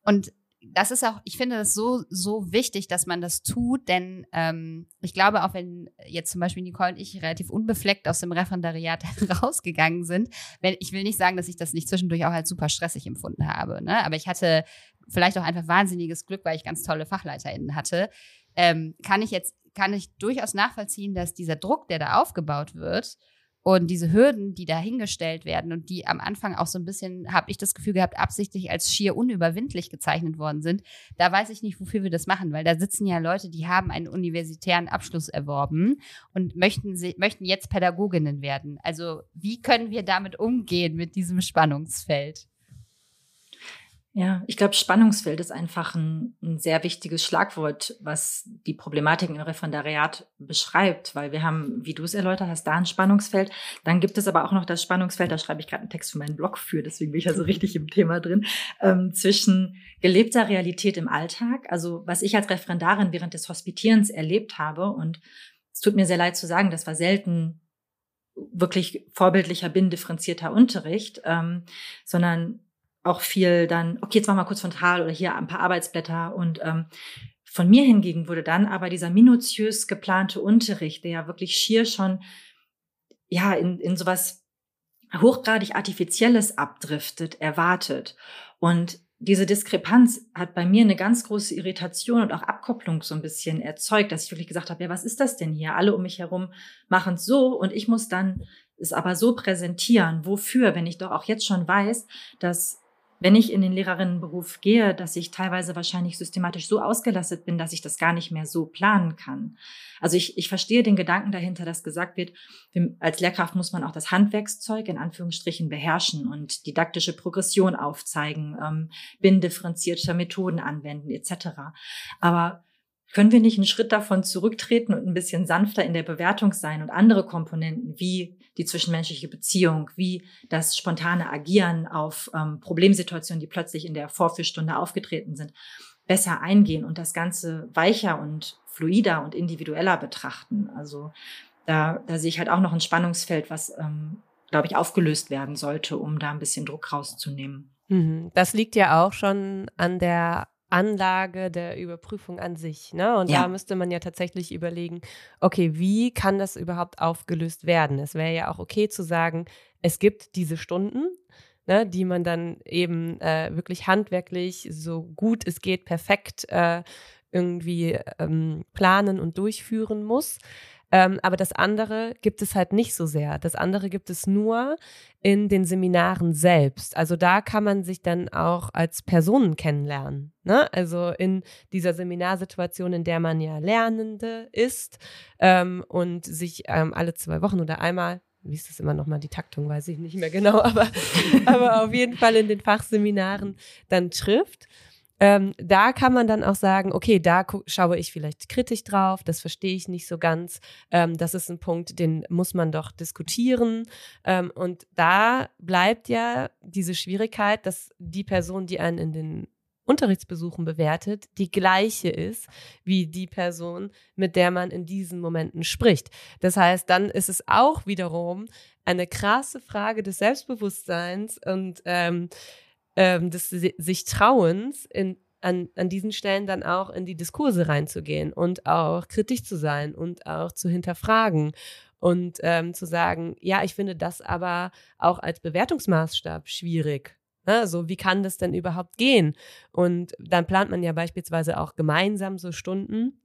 Und das ist auch, ich finde das so, so wichtig, dass man das tut, denn ähm, ich glaube, auch wenn jetzt zum Beispiel Nicole und ich relativ unbefleckt aus dem Referendariat rausgegangen sind, wenn, ich will nicht sagen, dass ich das nicht zwischendurch auch als super stressig empfunden habe, ne? aber ich hatte vielleicht auch einfach wahnsinniges Glück, weil ich ganz tolle FachleiterInnen hatte, ähm, kann ich jetzt, kann ich durchaus nachvollziehen, dass dieser Druck, der da aufgebaut wird, und diese Hürden, die dahingestellt werden und die am Anfang auch so ein bisschen, habe ich das Gefühl gehabt, absichtlich als schier unüberwindlich gezeichnet worden sind, da weiß ich nicht, wofür wir das machen, weil da sitzen ja Leute, die haben einen universitären Abschluss erworben und möchten, möchten jetzt Pädagoginnen werden. Also wie können wir damit umgehen mit diesem Spannungsfeld? Ja, ich glaube, Spannungsfeld ist einfach ein, ein, sehr wichtiges Schlagwort, was die Problematik im Referendariat beschreibt, weil wir haben, wie du es erläutert hast, da ein Spannungsfeld. Dann gibt es aber auch noch das Spannungsfeld, da schreibe ich gerade einen Text für meinen Blog für, deswegen bin ich ja so richtig im Thema drin, ähm, zwischen gelebter Realität im Alltag, also was ich als Referendarin während des Hospitierens erlebt habe und es tut mir sehr leid zu sagen, das war selten wirklich vorbildlicher, bindifferenzierter Unterricht, ähm, sondern auch viel dann, okay, jetzt machen wir kurz frontal oder hier ein paar Arbeitsblätter und ähm, von mir hingegen wurde dann aber dieser minutiös geplante Unterricht, der ja wirklich schier schon ja in, in sowas hochgradig Artifizielles abdriftet, erwartet. Und diese Diskrepanz hat bei mir eine ganz große Irritation und auch Abkopplung so ein bisschen erzeugt, dass ich wirklich gesagt habe, ja, was ist das denn hier? Alle um mich herum machen es so und ich muss dann es aber so präsentieren. Wofür, wenn ich doch auch jetzt schon weiß, dass wenn ich in den Lehrerinnenberuf gehe, dass ich teilweise wahrscheinlich systematisch so ausgelastet bin, dass ich das gar nicht mehr so planen kann. Also ich, ich verstehe den Gedanken dahinter, dass gesagt wird, als Lehrkraft muss man auch das Handwerkszeug in Anführungsstrichen beherrschen und didaktische Progression aufzeigen, ähm, bindifferenzierte Methoden anwenden etc. Aber können wir nicht einen Schritt davon zurücktreten und ein bisschen sanfter in der Bewertung sein und andere Komponenten wie die zwischenmenschliche Beziehung, wie das spontane Agieren auf ähm, Problemsituationen, die plötzlich in der Vorführstunde aufgetreten sind, besser eingehen und das Ganze weicher und fluider und individueller betrachten. Also da, da sehe ich halt auch noch ein Spannungsfeld, was, ähm, glaube ich, aufgelöst werden sollte, um da ein bisschen Druck rauszunehmen. Mhm. Das liegt ja auch schon an der Anlage der Überprüfung an sich. Ne? Und ja. da müsste man ja tatsächlich überlegen, okay, wie kann das überhaupt aufgelöst werden? Es wäre ja auch okay zu sagen, es gibt diese Stunden, ne, die man dann eben äh, wirklich handwerklich, so gut es geht, perfekt äh, irgendwie ähm, planen und durchführen muss. Ähm, aber das andere gibt es halt nicht so sehr. Das andere gibt es nur in den Seminaren selbst. Also da kann man sich dann auch als Personen kennenlernen. Ne? Also in dieser Seminarsituation, in der man ja Lernende ist ähm, und sich ähm, alle zwei Wochen oder einmal wie ist das immer nochmal, die Taktung, weiß ich nicht mehr genau, aber, aber auf jeden Fall in den Fachseminaren dann trifft. Ähm, da kann man dann auch sagen, okay, da schaue ich vielleicht kritisch drauf, das verstehe ich nicht so ganz. Ähm, das ist ein Punkt, den muss man doch diskutieren. Ähm, und da bleibt ja diese Schwierigkeit, dass die Person, die einen in den Unterrichtsbesuchen bewertet, die gleiche ist wie die Person, mit der man in diesen Momenten spricht. Das heißt, dann ist es auch wiederum eine krasse Frage des Selbstbewusstseins und ähm, ähm, des sich Trauens in an, an diesen Stellen dann auch in die Diskurse reinzugehen und auch kritisch zu sein und auch zu hinterfragen und ähm, zu sagen, ja, ich finde das aber auch als Bewertungsmaßstab schwierig. Ne? So, wie kann das denn überhaupt gehen? Und dann plant man ja beispielsweise auch gemeinsam so Stunden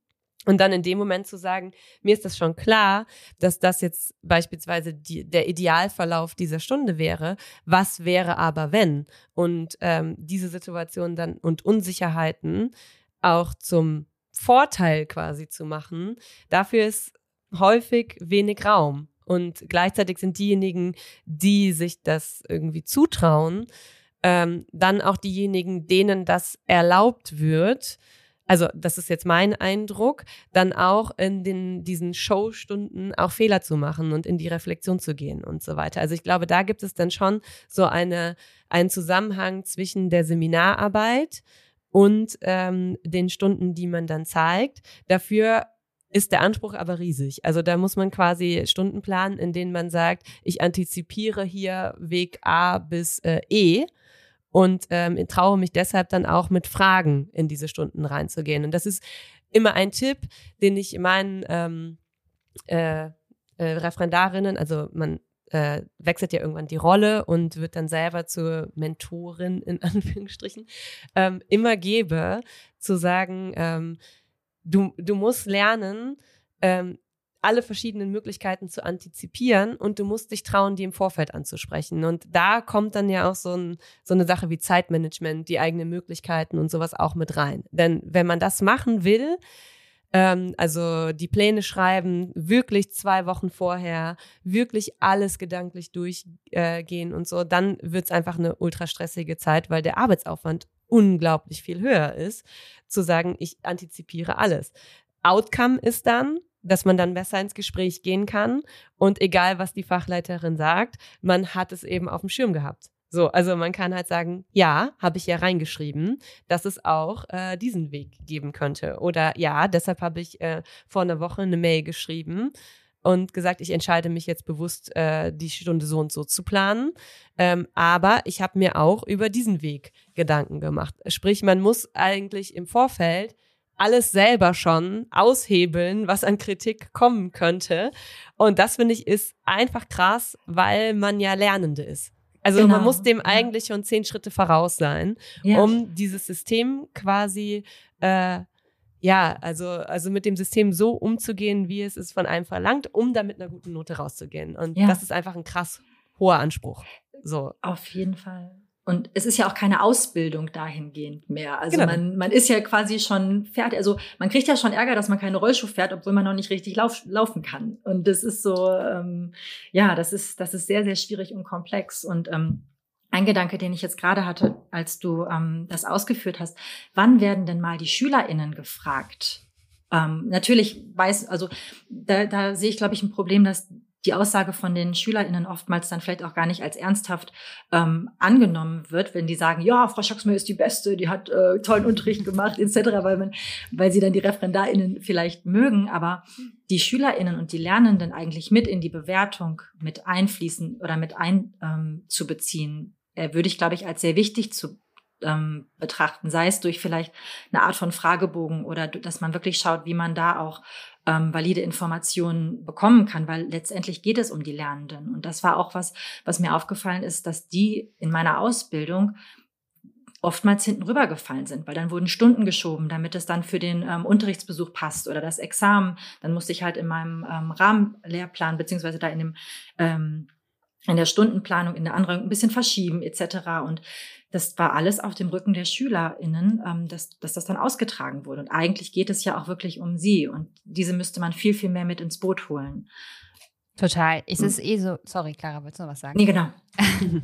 und dann in dem Moment zu sagen, mir ist das schon klar, dass das jetzt beispielsweise die, der Idealverlauf dieser Stunde wäre. Was wäre aber wenn? Und ähm, diese Situation dann und Unsicherheiten auch zum Vorteil quasi zu machen, dafür ist häufig wenig Raum. Und gleichzeitig sind diejenigen, die sich das irgendwie zutrauen, ähm, dann auch diejenigen, denen das erlaubt wird, also das ist jetzt mein Eindruck, dann auch in den, diesen Showstunden auch Fehler zu machen und in die Reflexion zu gehen und so weiter. Also ich glaube, da gibt es dann schon so eine, einen Zusammenhang zwischen der Seminararbeit und ähm, den Stunden, die man dann zeigt. Dafür ist der Anspruch aber riesig. Also da muss man quasi Stunden planen, in denen man sagt, ich antizipiere hier Weg A bis äh, E und ähm, traue mich deshalb dann auch mit Fragen in diese Stunden reinzugehen. Und das ist immer ein Tipp, den ich meinen ähm, äh, äh, Referendarinnen, also man äh, wechselt ja irgendwann die Rolle und wird dann selber zur Mentorin in Anführungsstrichen, ähm, immer gebe, zu sagen, ähm, du, du musst lernen, ähm, alle verschiedenen Möglichkeiten zu antizipieren und du musst dich trauen, die im Vorfeld anzusprechen. Und da kommt dann ja auch so, ein, so eine Sache wie Zeitmanagement, die eigenen Möglichkeiten und sowas auch mit rein. Denn wenn man das machen will, ähm, also die Pläne schreiben, wirklich zwei Wochen vorher, wirklich alles gedanklich durchgehen äh, und so, dann wird es einfach eine ultra stressige Zeit, weil der Arbeitsaufwand unglaublich viel höher ist, zu sagen, ich antizipiere alles. Outcome ist dann, dass man dann besser ins Gespräch gehen kann und egal, was die Fachleiterin sagt, man hat es eben auf dem Schirm gehabt. So, also man kann halt sagen, ja, habe ich ja reingeschrieben, dass es auch äh, diesen Weg geben könnte. Oder ja, deshalb habe ich äh, vor einer Woche eine Mail geschrieben und gesagt, ich entscheide mich jetzt bewusst, äh, die Stunde so und so zu planen. Ähm, aber ich habe mir auch über diesen Weg Gedanken gemacht. Sprich, man muss eigentlich im Vorfeld alles selber schon aushebeln, was an Kritik kommen könnte. Und das finde ich ist einfach krass, weil man ja Lernende ist. Also genau. man muss dem eigentlich schon zehn Schritte voraus sein, ja. um dieses System quasi äh, ja, also, also mit dem System so umzugehen, wie es es von einem verlangt, um dann mit einer guten Note rauszugehen. Und ja. das ist einfach ein krass hoher Anspruch. So. Auf jeden Fall. Und es ist ja auch keine Ausbildung dahingehend mehr. Also genau. man, man ist ja quasi schon fertig. Also man kriegt ja schon Ärger, dass man keine Rollschuh fährt, obwohl man noch nicht richtig lauf, laufen kann. Und das ist so, ähm, ja, das ist, das ist sehr, sehr schwierig und komplex. Und ähm, ein Gedanke, den ich jetzt gerade hatte, als du ähm, das ausgeführt hast, wann werden denn mal die SchülerInnen gefragt? Ähm, natürlich weiß, also da, da sehe ich, glaube ich, ein Problem, dass die Aussage von den SchülerInnen oftmals dann vielleicht auch gar nicht als ernsthaft ähm, angenommen wird, wenn die sagen, ja, Frau Schocksmüller ist die Beste, die hat äh, tollen Unterricht gemacht, etc., weil man, weil sie dann die ReferendarInnen vielleicht mögen, aber die SchülerInnen und die Lernenden eigentlich mit in die Bewertung mit einfließen oder mit einzubeziehen, ähm, äh, würde ich, glaube ich, als sehr wichtig zu ähm, betrachten, sei es durch vielleicht eine Art von Fragebogen oder dass man wirklich schaut, wie man da auch ähm, valide Informationen bekommen kann, weil letztendlich geht es um die Lernenden. Und das war auch was, was mir aufgefallen ist, dass die in meiner Ausbildung oftmals hinten rübergefallen sind, weil dann wurden Stunden geschoben, damit es dann für den ähm, Unterrichtsbesuch passt oder das Examen. Dann musste ich halt in meinem ähm, Rahmenlehrplan beziehungsweise da in dem ähm, in der Stundenplanung, in der Anregung ein bisschen verschieben etc. Und das war alles auf dem Rücken der SchülerInnen, ähm, dass, dass das dann ausgetragen wurde. Und eigentlich geht es ja auch wirklich um sie. Und diese müsste man viel, viel mehr mit ins Boot holen. Total. Es hm. ist eh so, sorry, Clara, wolltest du noch was sagen? Nee, genau.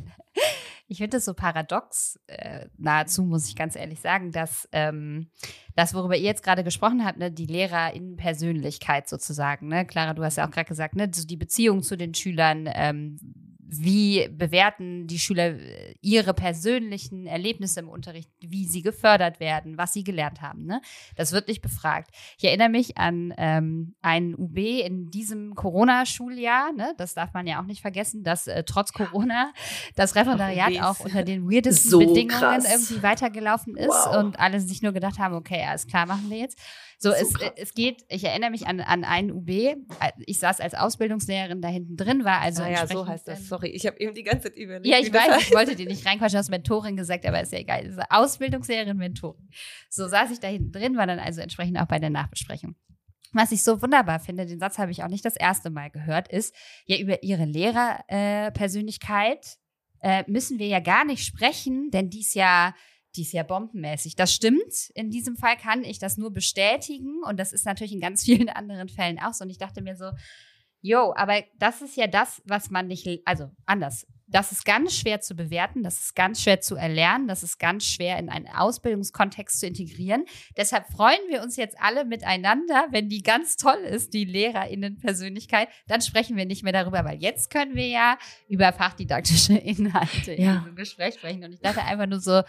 ich finde es so paradox, äh, nahezu, muss ich ganz ehrlich sagen, dass ähm, das, worüber ihr jetzt gerade gesprochen habt, ne, die LehrerInnen-Persönlichkeit sozusagen, ne? Clara, du hast ja auch gerade gesagt, ne, so die Beziehung zu den Schülern, ähm, wie bewerten die Schüler äh, ihre persönlichen Erlebnisse im Unterricht, wie sie gefördert werden, was sie gelernt haben. Ne? Das wird nicht befragt. Ich erinnere mich an ähm, einen UB in diesem Corona-Schuljahr, ne? das darf man ja auch nicht vergessen, dass äh, trotz Corona das Referendariat auch unter den weirdesten so Bedingungen krass. irgendwie weitergelaufen ist wow. und alle sich nur gedacht haben, okay, alles klar, machen wir jetzt. So, es, es geht, ich erinnere mich an, an einen UB. Ich saß als Ausbildungslehrerin da hinten drin, war also. Ah, ja, so heißt das. Sorry, ich habe eben die ganze Zeit überlegt. Ja, ich weiß, ich wollte dir nicht reinquatschen, du hast Mentorin gesagt, aber ist ja egal. Ist Ausbildungslehrerin, Mentorin. So saß ich da hinten drin, war dann also entsprechend auch bei der Nachbesprechung. Was ich so wunderbar finde, den Satz habe ich auch nicht das erste Mal gehört, ist, ja, über ihre Lehrerpersönlichkeit äh, äh, müssen wir ja gar nicht sprechen, denn die ist ja die ist ja bombenmäßig. Das stimmt. In diesem Fall kann ich das nur bestätigen. Und das ist natürlich in ganz vielen anderen Fällen auch so. Und ich dachte mir so, yo, aber das ist ja das, was man nicht, also anders. Das ist ganz schwer zu bewerten, das ist ganz schwer zu erlernen, das ist ganz schwer in einen Ausbildungskontext zu integrieren. Deshalb freuen wir uns jetzt alle miteinander, wenn die ganz toll ist, die Lehrerinnenpersönlichkeit. Dann sprechen wir nicht mehr darüber, weil jetzt können wir ja über fachdidaktische Inhalte ja. in diesem Gespräch sprechen. Und ich dachte einfach nur so,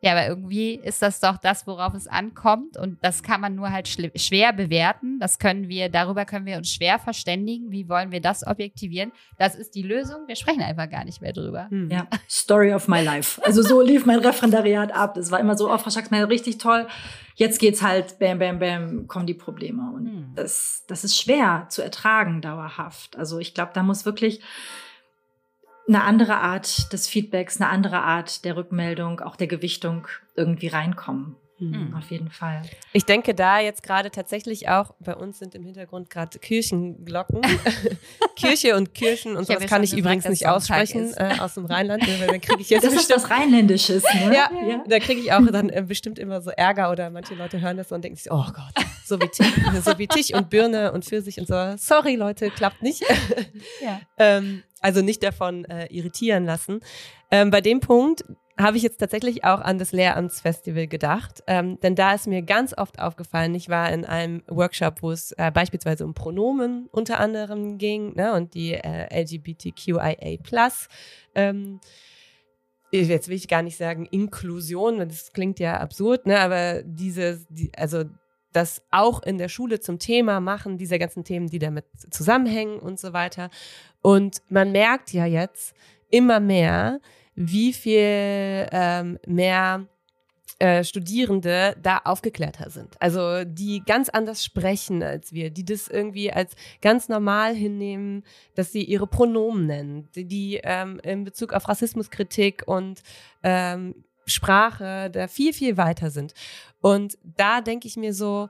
ja, aber irgendwie ist das doch das, worauf es ankommt. Und das kann man nur halt schwer bewerten. Das können wir, darüber können wir uns schwer verständigen. Wie wollen wir das objektivieren? Das ist die Lösung. Wir sprechen einfach gar nicht mehr drüber. Hm. Ja, Story of my life. Also so lief mein Referendariat ab. Das war immer so, oh, Frau Schacksmann, richtig toll. Jetzt geht's halt, bam, bam, bam, kommen die Probleme. Und hm. das, das ist schwer zu ertragen dauerhaft. Also ich glaube, da muss wirklich eine andere Art des Feedbacks, eine andere Art der Rückmeldung, auch der Gewichtung irgendwie reinkommen. Mhm. Auf jeden Fall. Ich denke da jetzt gerade tatsächlich auch, bei uns sind im Hintergrund gerade Kirchenglocken. Kirche und Kirchen und sowas kann ich übrigens nicht aussprechen äh, aus dem Rheinland, weil dann kriege ich jetzt Das ist was Rheinländisches, ne? Ja, ja. da kriege ich auch dann äh, bestimmt immer so Ärger oder manche Leute hören das und denken sich, oh Gott, so wie, Tisch, so wie Tisch und Birne und Pfirsich und so. Sorry Leute, klappt nicht. ja. ähm, also nicht davon äh, irritieren lassen. Ähm, bei dem Punkt habe ich jetzt tatsächlich auch an das Lehramtsfestival gedacht, ähm, denn da ist mir ganz oft aufgefallen, ich war in einem Workshop, wo es äh, beispielsweise um Pronomen unter anderem ging ne, und die äh, LGBTQIA+. Ähm, jetzt will ich gar nicht sagen Inklusion, das klingt ja absurd, ne, aber diese, die, also das auch in der Schule zum Thema machen, diese ganzen Themen, die damit zusammenhängen und so weiter. Und man merkt ja jetzt immer mehr, wie viel ähm, mehr äh, Studierende da aufgeklärter sind. Also die ganz anders sprechen als wir, die das irgendwie als ganz normal hinnehmen, dass sie ihre Pronomen nennen, die, die ähm, in Bezug auf Rassismuskritik und ähm, Sprache da viel, viel weiter sind. Und da denke ich mir so,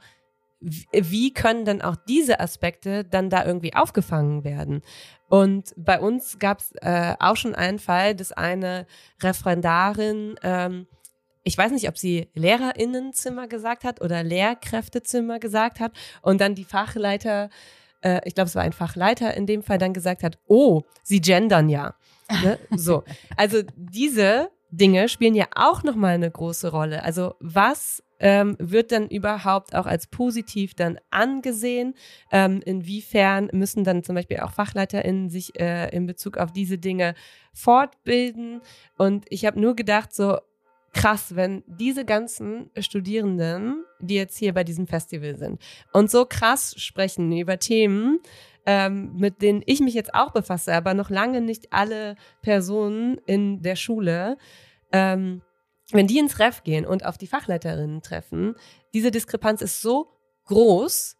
wie können denn auch diese Aspekte dann da irgendwie aufgefangen werden? Und bei uns gab es äh, auch schon einen Fall, dass eine Referendarin, ähm, ich weiß nicht, ob sie Lehrerinnenzimmer gesagt hat oder Lehrkräftezimmer gesagt hat und dann die Fachleiter, äh, ich glaube, es war ein Fachleiter in dem Fall, dann gesagt hat, oh, sie gendern ja. Ne? So, also diese Dinge spielen ja auch nochmal eine große Rolle. Also was ähm, wird dann überhaupt auch als positiv dann angesehen? Ähm, inwiefern müssen dann zum Beispiel auch FachleiterInnen sich äh, in Bezug auf diese Dinge fortbilden? Und ich habe nur gedacht, so krass, wenn diese ganzen Studierenden, die jetzt hier bei diesem Festival sind und so krass sprechen über Themen, ähm, mit denen ich mich jetzt auch befasse, aber noch lange nicht alle Personen in der Schule, ähm, wenn die ins Ref gehen und auf die Fachleiterinnen treffen, diese Diskrepanz ist so groß,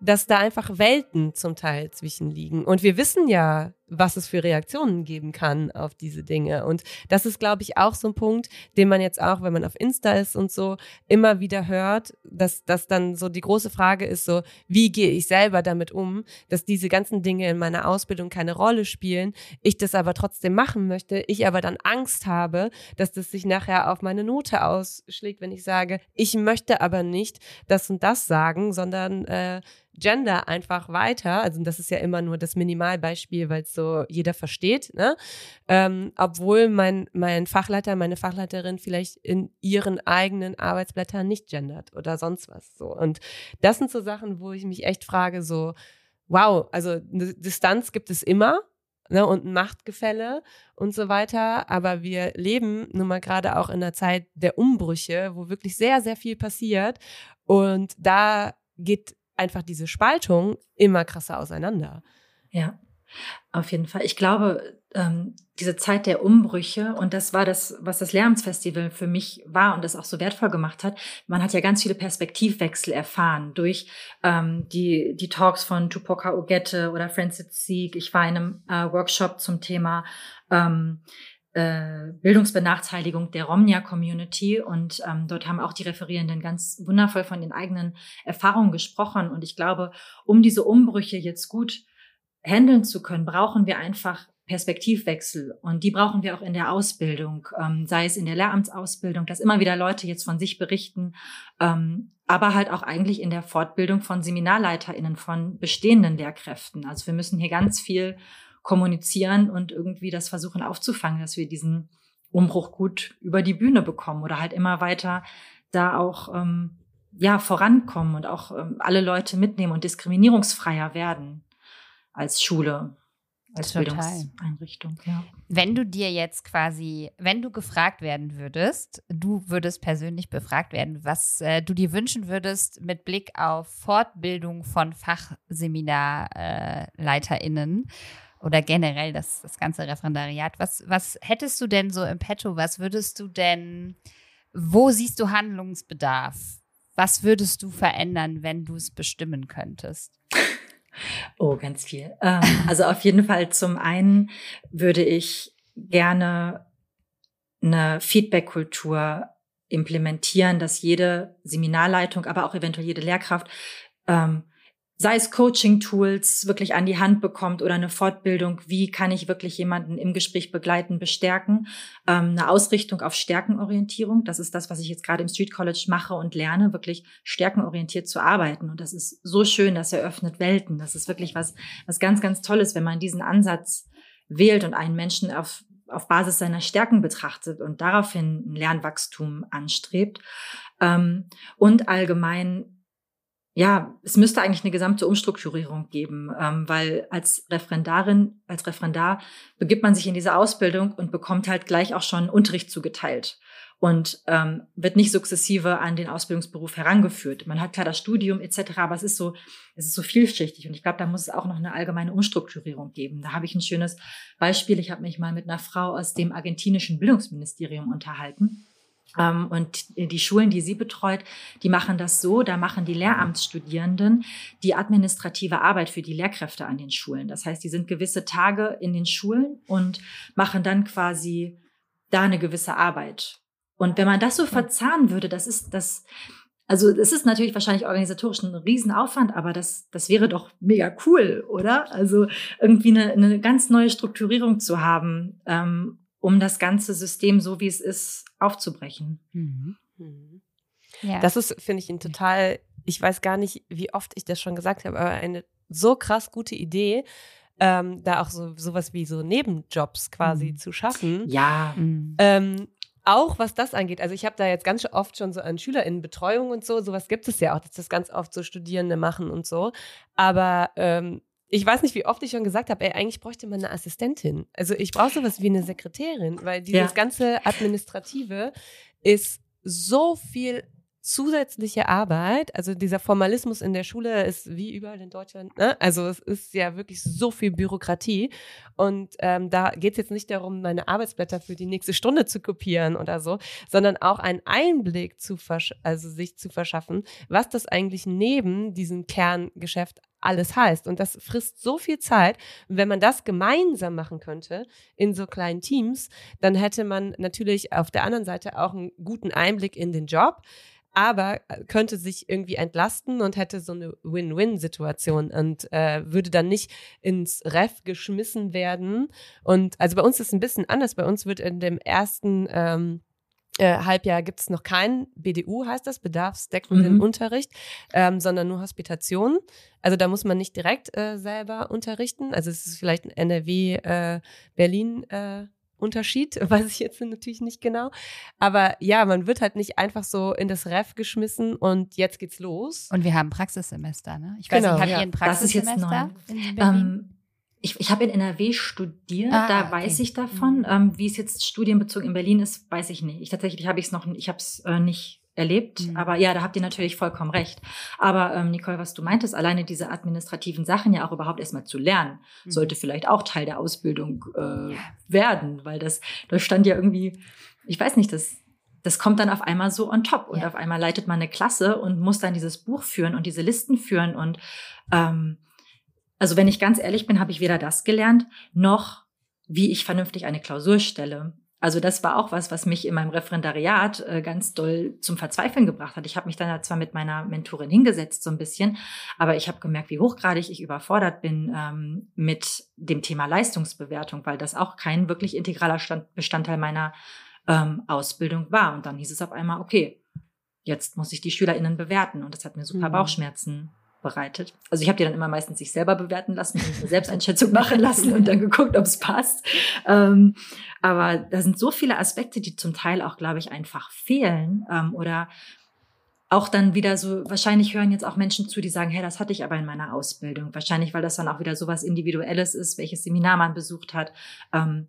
dass da einfach Welten zum Teil zwischenliegen. Und wir wissen ja, was es für Reaktionen geben kann auf diese Dinge. Und das ist, glaube ich, auch so ein Punkt, den man jetzt auch, wenn man auf Insta ist und so, immer wieder hört, dass das dann so die große Frage ist, so, wie gehe ich selber damit um, dass diese ganzen Dinge in meiner Ausbildung keine Rolle spielen, ich das aber trotzdem machen möchte, ich aber dann Angst habe, dass das sich nachher auf meine Note ausschlägt, wenn ich sage, ich möchte aber nicht das und das sagen, sondern äh, Gender einfach weiter. Also das ist ja immer nur das Minimalbeispiel, weil es so jeder versteht. Ne? Ähm, obwohl mein, mein Fachleiter, meine Fachleiterin vielleicht in ihren eigenen Arbeitsblättern nicht gendert oder sonst was. So. Und das sind so Sachen, wo ich mich echt frage, so, wow, also eine Distanz gibt es immer. ne, und Machtgefälle und so weiter. Aber wir leben nun mal gerade auch in einer Zeit der Umbrüche, wo wirklich sehr, sehr viel passiert. Und da geht einfach diese Spaltung immer krasser auseinander. Ja, auf jeden Fall. Ich glaube, ähm, diese Zeit der Umbrüche, und das war das, was das Lehramtsfestival für mich war und das auch so wertvoll gemacht hat. Man hat ja ganz viele Perspektivwechsel erfahren durch ähm, die, die Talks von Tupoka Ogette oder Francis Sieg. Ich war in einem äh, Workshop zum Thema ähm, äh, Bildungsbenachteiligung der Romnia-Community und ähm, dort haben auch die Referierenden ganz wundervoll von den eigenen Erfahrungen gesprochen. Und ich glaube, um diese Umbrüche jetzt gut handeln zu können, brauchen wir einfach Perspektivwechsel und die brauchen wir auch in der Ausbildung, ähm, sei es in der Lehramtsausbildung, dass immer wieder Leute jetzt von sich berichten, ähm, aber halt auch eigentlich in der Fortbildung von SeminarleiterInnen, von bestehenden Lehrkräften. Also wir müssen hier ganz viel kommunizieren und irgendwie das versuchen aufzufangen, dass wir diesen Umbruch gut über die Bühne bekommen oder halt immer weiter da auch ähm, ja vorankommen und auch ähm, alle Leute mitnehmen und diskriminierungsfreier werden als Schule als Total. Bildungseinrichtung. Ja. Wenn du dir jetzt quasi, wenn du gefragt werden würdest, du würdest persönlich befragt werden, was äh, du dir wünschen würdest mit Blick auf Fortbildung von FachseminarleiterInnen äh, oder generell das, das ganze Referendariat, was, was hättest du denn so im Petto? Was würdest du denn, wo siehst du Handlungsbedarf? Was würdest du verändern, wenn du es bestimmen könntest? Oh, ganz viel. Ähm, also auf jeden Fall zum einen würde ich gerne eine Feedback-Kultur implementieren, dass jede Seminarleitung, aber auch eventuell jede Lehrkraft ähm, sei es Coaching-Tools wirklich an die Hand bekommt oder eine Fortbildung, wie kann ich wirklich jemanden im Gespräch begleiten, bestärken, ähm, eine Ausrichtung auf Stärkenorientierung. Das ist das, was ich jetzt gerade im Street College mache und lerne, wirklich stärkenorientiert zu arbeiten. Und das ist so schön, das eröffnet Welten. Das ist wirklich was, was ganz, ganz Tolles, wenn man diesen Ansatz wählt und einen Menschen auf auf Basis seiner Stärken betrachtet und daraufhin ein Lernwachstum anstrebt. Ähm, und allgemein ja, es müsste eigentlich eine gesamte Umstrukturierung geben, ähm, weil als Referendarin, als Referendar begibt man sich in diese Ausbildung und bekommt halt gleich auch schon Unterricht zugeteilt und ähm, wird nicht sukzessive an den Ausbildungsberuf herangeführt. Man hat klar das Studium etc., aber es ist so, es ist so vielschichtig und ich glaube, da muss es auch noch eine allgemeine Umstrukturierung geben. Da habe ich ein schönes Beispiel. Ich habe mich mal mit einer Frau aus dem argentinischen Bildungsministerium unterhalten und die Schulen, die sie betreut, die machen das so, da machen die Lehramtsstudierenden die administrative Arbeit für die Lehrkräfte an den Schulen. Das heißt, die sind gewisse Tage in den Schulen und machen dann quasi da eine gewisse Arbeit. Und wenn man das so verzahnen würde, das ist das, also es ist natürlich wahrscheinlich organisatorisch ein Riesenaufwand, aber das, das wäre doch mega cool, oder? Also irgendwie eine, eine ganz neue Strukturierung zu haben ähm, um das ganze System, so wie es ist, aufzubrechen. Mhm. Mhm. Ja. Das ist, finde ich, ein total, ich weiß gar nicht, wie oft ich das schon gesagt habe, aber eine so krass gute Idee, ähm, da auch so sowas wie so Nebenjobs quasi mhm. zu schaffen. Ja. Mhm. Ähm, auch was das angeht, also ich habe da jetzt ganz oft schon so an SchülerInnenbetreuung und so, sowas gibt es ja auch, dass das ganz oft so Studierende machen und so. Aber ähm, ich weiß nicht, wie oft ich schon gesagt habe, ey, eigentlich bräuchte man eine Assistentin. Also ich brauche sowas wie eine Sekretärin, weil dieses ja. ganze Administrative ist so viel zusätzliche Arbeit, also dieser Formalismus in der Schule ist wie überall in Deutschland, ne? also es ist ja wirklich so viel Bürokratie und ähm, da geht es jetzt nicht darum, meine Arbeitsblätter für die nächste Stunde zu kopieren oder so, sondern auch einen Einblick zu also sich zu verschaffen, was das eigentlich neben diesem Kerngeschäft alles heißt. Und das frisst so viel Zeit. Und wenn man das gemeinsam machen könnte in so kleinen Teams, dann hätte man natürlich auf der anderen Seite auch einen guten Einblick in den Job aber äh, könnte sich irgendwie entlasten und hätte so eine Win-Win-Situation und äh, würde dann nicht ins Ref geschmissen werden. Und also bei uns ist es ein bisschen anders. Bei uns wird in dem ersten ähm, äh, Halbjahr gibt es noch keinen BDU, heißt das, bedarfsdeckenden mhm. Unterricht, ähm, sondern nur Hospitation. Also da muss man nicht direkt äh, selber unterrichten. Also es ist vielleicht ein NRW, äh, Berlin äh, Unterschied, weiß ich jetzt natürlich nicht genau. Aber ja, man wird halt nicht einfach so in das Ref geschmissen und jetzt geht's los. Und wir haben Praxissemester, ne? Ich weiß genau, nicht, habt ja. ihr ein Praxissemester in Berlin? Ähm, ich, ich habe in NRW studiert, Ah, da okay. weiß ich davon. Mhm. Ähm, wie es jetzt studienbezogen in Berlin ist, weiß ich nicht. Ich tatsächlich habe ich es noch, ich habe es äh, nicht erlebt. Mhm. Aber ja, da habt ihr natürlich vollkommen recht. Aber ähm, Nicole, was du meintest, alleine diese administrativen Sachen ja auch überhaupt erstmal zu lernen, Mhm. sollte vielleicht auch Teil der Ausbildung äh, werden, weil das, da stand ja irgendwie, ich weiß nicht, das, das kommt dann auf einmal so on top und Ja. auf einmal leitet man eine Klasse und muss dann dieses Buch führen und diese Listen führen und ähm, also wenn ich ganz ehrlich bin, habe ich weder das gelernt, noch wie ich vernünftig eine Klausur stelle. Also das war auch was, was mich in meinem Referendariat äh, ganz doll zum Verzweifeln gebracht hat. Ich habe mich dann zwar mit meiner Mentorin hingesetzt so ein bisschen, aber ich habe gemerkt, wie hochgradig ich überfordert bin ähm, mit dem Thema Leistungsbewertung, weil das auch kein wirklich integraler Stand Bestandteil meiner ähm, Ausbildung war. Und dann hieß es auf einmal, okay, jetzt muss ich die SchülerInnen bewerten. Und das hat mir super Mhm. Bauchschmerzen bereitet. Also ich habe die dann immer meistens sich selber bewerten lassen und eine Selbsteinschätzung machen lassen und dann geguckt, ob es passt. Ähm, aber da sind so viele Aspekte, die zum Teil auch, glaube ich, einfach fehlen ähm, oder auch dann wieder so, wahrscheinlich hören jetzt auch Menschen zu, die sagen, hey, das hatte ich aber in meiner Ausbildung. Wahrscheinlich, weil das dann auch wieder so was Individuelles ist, welches Seminar man besucht hat. Ähm,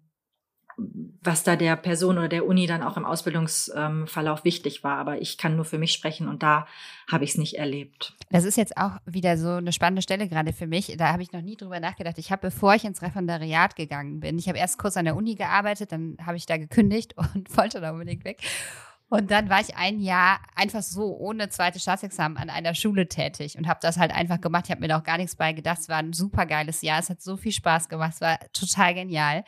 was da der Person oder der Uni dann auch im Ausbildungsverlauf wichtig war. Aber ich kann nur für mich sprechen und da habe ich es nicht erlebt. Das ist jetzt auch wieder so eine spannende Stelle gerade für mich. Da habe ich noch nie drüber nachgedacht. Ich habe, bevor ich ins Referendariat gegangen bin, ich habe erst kurz an der Uni gearbeitet, dann habe ich da gekündigt und wollte da unbedingt weg. Und dann war ich ein Jahr einfach so ohne zweites Staatsexamen an einer Schule tätig und habe das halt einfach gemacht. Ich habe mir da auch gar nichts bei gedacht. Es war ein super geiles Jahr. Es hat so viel Spaß gemacht. Es war total genial.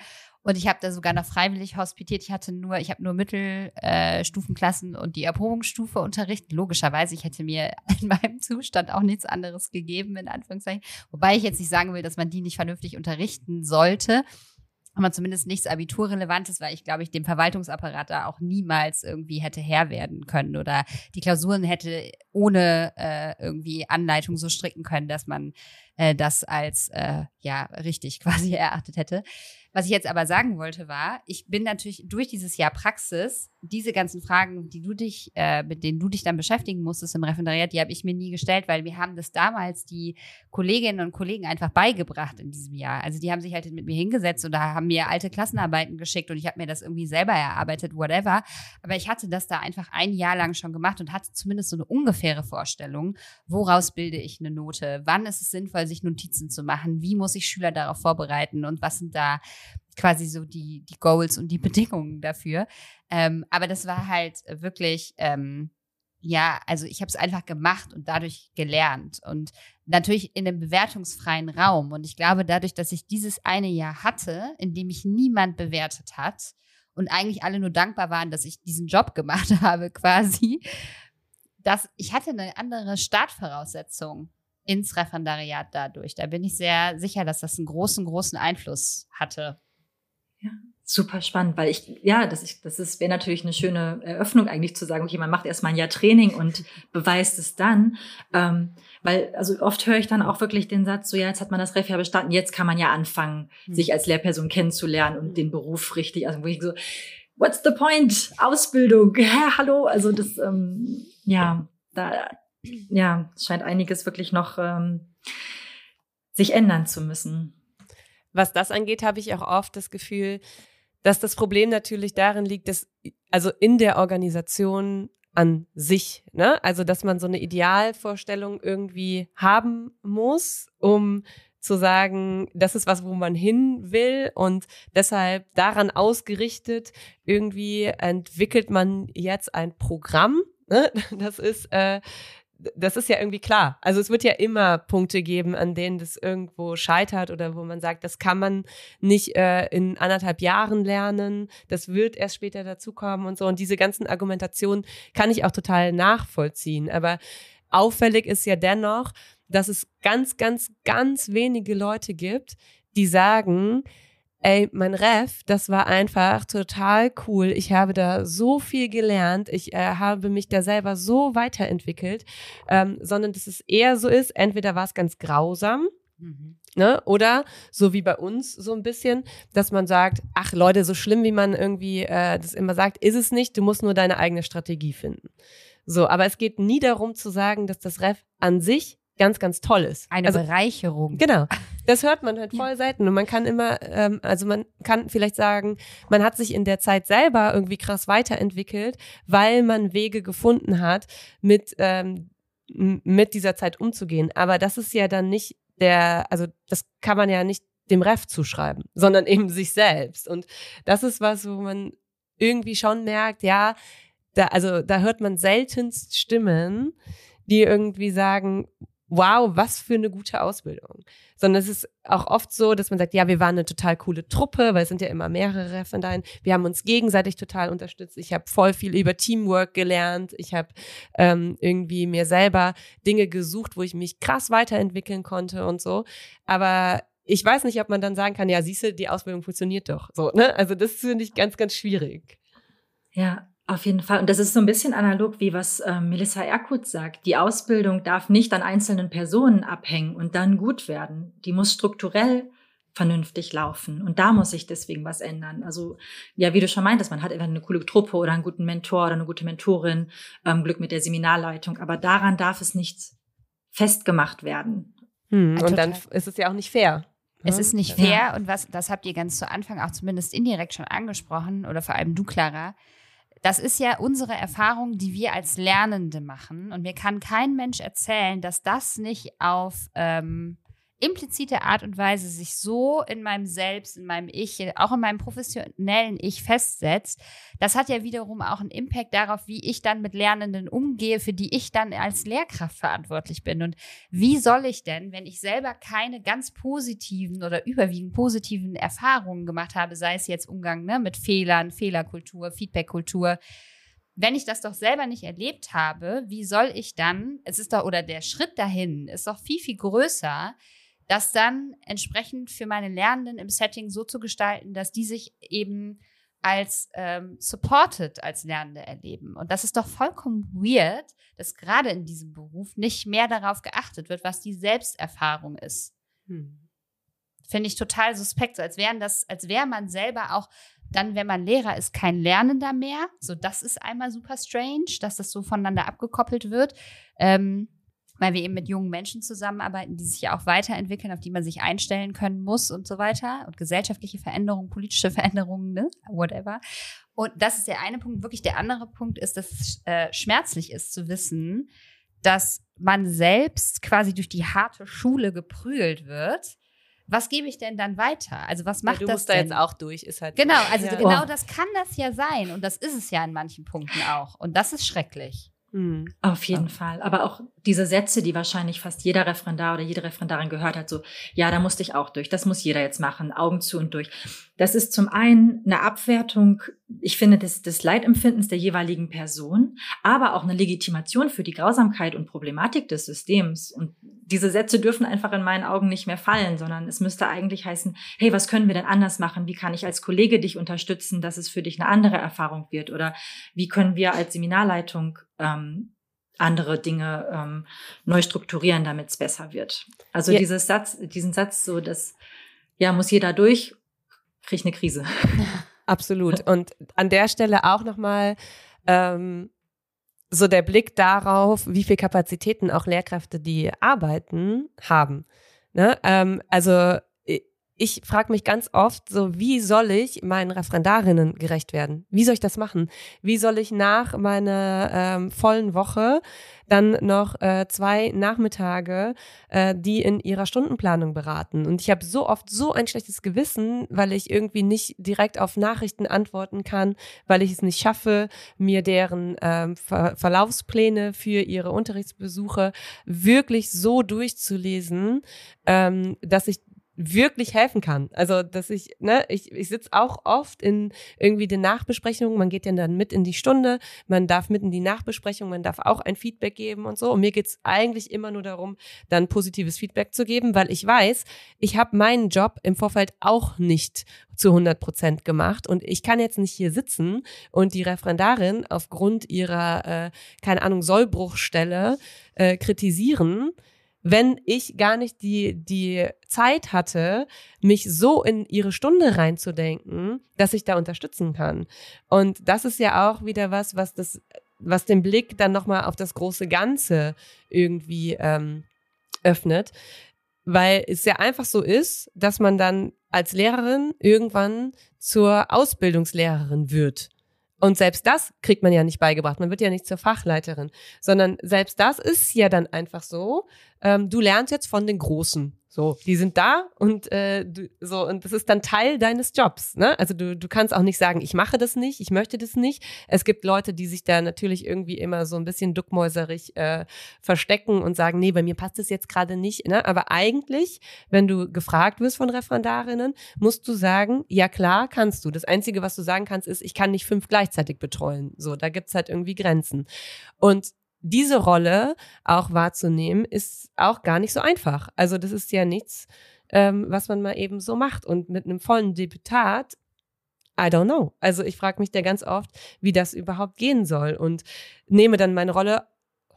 Und ich habe da sogar noch freiwillig hospitiert. Ich hatte nur, ich habe nur Mittelstufenklassen und die Erprobungsstufe unterrichtet. Logischerweise, ich hätte mir in meinem Zustand auch nichts anderes gegeben, in Anführungszeichen. Wobei ich jetzt nicht sagen will, dass man die nicht vernünftig unterrichten sollte. Aber zumindest nichts Abiturrelevantes, weil ich glaube, ich dem Verwaltungsapparat da auch niemals irgendwie hätte Herr werden können oder die Klausuren hätte ohne äh, irgendwie Anleitung so stricken können, dass man äh, das als äh, ja richtig quasi erachtet hätte. Was ich jetzt aber sagen wollte war, ich bin natürlich durch dieses Jahr Praxis diese ganzen Fragen, die du dich, äh, mit denen du dich dann beschäftigen musstest im Referendariat, die habe ich mir nie gestellt, weil wir haben das damals die Kolleginnen und Kollegen einfach beigebracht in diesem Jahr. Also die haben sich halt mit mir hingesetzt oder haben mir alte Klassenarbeiten geschickt und ich habe mir das irgendwie selber erarbeitet, whatever. Aber ich hatte das da einfach ein Jahr lang schon gemacht und hatte zumindest so eine ungefähre Vorstellung, woraus bilde ich eine Note, wann ist es sinnvoll, sich Notizen zu machen, wie muss ich Schüler darauf vorbereiten und was sind da quasi so die, die Goals und die Bedingungen dafür. Ähm, aber das war halt wirklich, ähm, ja, also ich habe es einfach gemacht und dadurch gelernt und natürlich in einem bewertungsfreien Raum. Und ich glaube, dadurch, dass ich dieses eine Jahr hatte, in dem mich niemand bewertet hat und eigentlich alle nur dankbar waren, dass ich diesen Job gemacht habe, quasi, dass ich hatte eine andere Startvoraussetzung ins Referendariat dadurch. Da bin ich sehr sicher, dass das einen großen, großen Einfluss hatte. Super spannend, weil ich, ja, das, ist, das ist, wäre natürlich eine schöne Eröffnung eigentlich zu sagen, okay, man macht erstmal ein Jahr Training und beweist es dann. Ähm, weil, also oft höre ich dann auch wirklich den Satz, so ja, jetzt hat man das Ref ja bestanden, jetzt kann man ja anfangen, Hm. sich als Lehrperson kennenzulernen und den Beruf richtig, also wo ich so, what's the point? Ausbildung, hä, hallo? Also das, ähm, ja, da, ja, scheint einiges wirklich noch ähm, sich ändern zu müssen. was das angeht, habe ich auch oft das Gefühl, dass das Problem natürlich darin liegt, dass also in der Organisation an sich, ne? Also dass man so eine Idealvorstellung irgendwie haben muss, um zu sagen, das ist was, wo man hin will und deshalb daran ausgerichtet irgendwie entwickelt man jetzt ein Programm. Ne? Das ist äh, das ist ja irgendwie klar. Also es wird ja immer Punkte geben, an denen das irgendwo scheitert oder wo man sagt, das kann man nicht äh, in anderthalb Jahren lernen, das wird erst später dazukommen und so. Und diese ganzen Argumentationen kann ich auch total nachvollziehen. Aber auffällig ist ja dennoch, dass es ganz, ganz, ganz wenige Leute gibt, die sagen, ey, mein Ref, das war einfach total cool. Ich habe da so viel gelernt. Ich äh, habe mich da selber so weiterentwickelt, ähm, sondern dass es eher so ist, entweder war es ganz grausam, ne, oder so wie bei uns so ein bisschen, dass man sagt, ach Leute, so schlimm wie man irgendwie äh, das immer sagt, ist es nicht. Du musst nur deine eigene Strategie finden. So, aber es geht nie darum zu sagen, dass das Ref an sich ganz, ganz toll ist. Eine also, Bereicherung. Genau. Das hört man halt voll selten. Und man kann immer, ähm, also man kann vielleicht sagen, man hat sich in der Zeit selber irgendwie krass weiterentwickelt, weil man Wege gefunden hat, mit, ähm, mit dieser Zeit umzugehen. Aber das ist ja dann nicht der, also das kann man ja nicht dem Ref zuschreiben, sondern eben sich selbst. Und das ist was, wo man irgendwie schon merkt, ja, da, also da hört man seltenst Stimmen, die irgendwie sagen, wow, was für eine gute Ausbildung. Sondern es ist auch oft so, dass man sagt, ja, wir waren eine total coole Truppe, weil es sind ja immer mehrere Referendaren. Wir haben uns gegenseitig total unterstützt. Ich habe voll viel über Teamwork gelernt. Ich habe ähm, irgendwie mir selber Dinge gesucht, wo ich mich krass weiterentwickeln konnte und so. Aber ich weiß nicht, ob man dann sagen kann, ja, siehst du, die Ausbildung funktioniert doch. So, ne? Also das finde ich ganz, ganz schwierig. Ja, auf jeden Fall. Und das ist so ein bisschen analog, wie was äh, Melissa Erkut sagt. Die Ausbildung darf nicht an einzelnen Personen abhängen und dann gut werden. Die muss strukturell vernünftig laufen. Und da muss sich deswegen was ändern. Also, ja, wie du schon meintest, man hat immer eine coole Truppe oder einen guten Mentor oder eine gute Mentorin, ähm, Glück mit der Seminarleitung. Aber daran darf es nicht festgemacht werden. Hm, und dann ist es ja auch nicht fair. Es ist nicht fair ja. und was, das habt ihr ganz zu Anfang auch zumindest indirekt schon angesprochen oder vor allem du, Clara das ist ja unsere Erfahrung, die wir als Lernende machen. Und mir kann kein Mensch erzählen, dass das nicht auf ähm, implizite Art und Weise sich so in meinem Selbst, in meinem Ich, auch in meinem professionellen Ich festsetzt, das hat ja wiederum auch einen Impact darauf, wie ich dann mit Lernenden umgehe, für die ich dann als Lehrkraft verantwortlich bin. Und wie soll ich denn, wenn ich selber keine ganz positiven oder überwiegend positiven Erfahrungen gemacht habe, sei es jetzt Umgang ne, mit Fehlern, Fehlerkultur, Feedbackkultur, wenn ich das doch selber nicht erlebt habe, wie soll ich dann, es ist doch, oder der Schritt dahin ist doch viel, viel größer, das dann entsprechend für meine Lernenden im Setting so zu gestalten, dass die sich eben als ähm, supported als Lernende erleben. Und das ist doch vollkommen weird, dass gerade in diesem Beruf nicht mehr darauf geachtet wird, was die Selbsterfahrung ist. Hm. Finde ich total suspekt, so als wären das, als wäre man selber auch dann, wenn man Lehrer ist, kein Lernender mehr. So, das ist einmal super strange, dass das so voneinander abgekoppelt wird. Ähm, weil wir eben mit jungen Menschen zusammenarbeiten, die sich ja auch weiterentwickeln, auf die man sich einstellen können muss und so weiter. Und gesellschaftliche Veränderungen, politische Veränderungen, ne? whatever. Und das ist der eine Punkt. Wirklich der andere Punkt ist, dass es äh, schmerzlich ist zu wissen, dass man selbst quasi durch die harte Schule geprügelt wird. Was gebe ich denn dann weiter? Also was macht ja, du das musst denn? da jetzt auch durch, ist halt genau. Also ja. genau das kann das ja sein und das ist es ja in manchen Punkten auch und das ist schrecklich. Mhm. Auf jeden ja. Fall. Aber auch diese Sätze, die wahrscheinlich fast jeder Referendar oder jede Referendarin gehört hat, so, ja, da musste ich auch durch, das muss jeder jetzt machen, Augen zu und durch. Das ist zum einen eine Abwertung, ich finde, des, des Leidempfindens der jeweiligen Person, aber auch eine Legitimation für die Grausamkeit und Problematik des Systems. Und diese Sätze dürfen einfach in meinen Augen nicht mehr fallen, sondern es müsste eigentlich heißen, hey, was können wir denn anders machen? Wie kann ich als Kollege dich unterstützen, dass es für dich eine andere Erfahrung wird? Oder wie können wir als Seminarleitung ähm, andere Dinge ähm, neu strukturieren, damit es besser wird. Also ja. dieses Satz, diesen Satz, so dass ja muss jeder durch, kriege ich eine Krise. Absolut. Und an der Stelle auch nochmal ähm, so der Blick darauf, wie viel Kapazitäten auch Lehrkräfte, die arbeiten, haben. Ne? Ähm, also ich frage mich ganz oft so, wie soll ich meinen Referendarinnen gerecht werden? Wie soll ich das machen? Wie soll ich nach meiner ähm, vollen Woche dann noch äh, zwei Nachmittage äh, die in ihrer Stundenplanung beraten? Und ich habe so oft so ein schlechtes Gewissen, weil ich irgendwie nicht direkt auf Nachrichten antworten kann, weil ich es nicht schaffe, mir deren ähm, Ver Verlaufspläne für ihre Unterrichtsbesuche wirklich so durchzulesen, ähm, dass ich wirklich helfen kann. Also, dass ich, ne, ich, ich sitze auch oft in irgendwie den Nachbesprechungen, man geht ja dann mit in die Stunde, man darf mit in die Nachbesprechung, man darf auch ein Feedback geben und so. Und mir geht's eigentlich immer nur darum, dann positives Feedback zu geben, weil ich weiß, ich habe meinen Job im Vorfeld auch nicht zu 100 Prozent gemacht und ich kann jetzt nicht hier sitzen und die Referendarin aufgrund ihrer, äh, keine Ahnung, Sollbruchstelle äh, kritisieren, wenn ich gar nicht die, die Zeit hatte, mich so in ihre Stunde reinzudenken, dass ich da unterstützen kann. Und das ist ja auch wieder was, was das, was den Blick dann nochmal auf das große Ganze irgendwie ähm, öffnet. weil es ja einfach so ist, dass man dann als Lehrerin irgendwann zur Ausbildungslehrerin wird. Und selbst das kriegt man ja nicht beigebracht. Man wird ja nicht zur Fachleiterin, sondern selbst das ist ja dann einfach so. Ähm, du lernst jetzt von den Großen. So, die sind da und äh, du, so und das ist dann Teil deines Jobs. Ne? Also du, du kannst auch nicht sagen, ich mache das nicht, ich möchte das nicht. Es gibt Leute, die sich da natürlich irgendwie immer so ein bisschen duckmäuserig äh, verstecken und sagen, nee, bei mir passt das jetzt gerade nicht. Ne? Aber eigentlich, wenn du gefragt wirst von Referendarinnen, musst du sagen, ja klar, kannst du. Das Einzige, was du sagen kannst, ist, ich kann nicht fünf gleichzeitig betreuen. So, da gibt's halt irgendwie Grenzen. Und diese Rolle auch wahrzunehmen, ist auch gar nicht so einfach. Also das ist ja nichts, ähm, was man mal eben so macht. Und mit einem vollen Deputat, I don't know. Also ich frage mich da ganz oft, wie das überhaupt gehen soll und nehme dann meine Rolle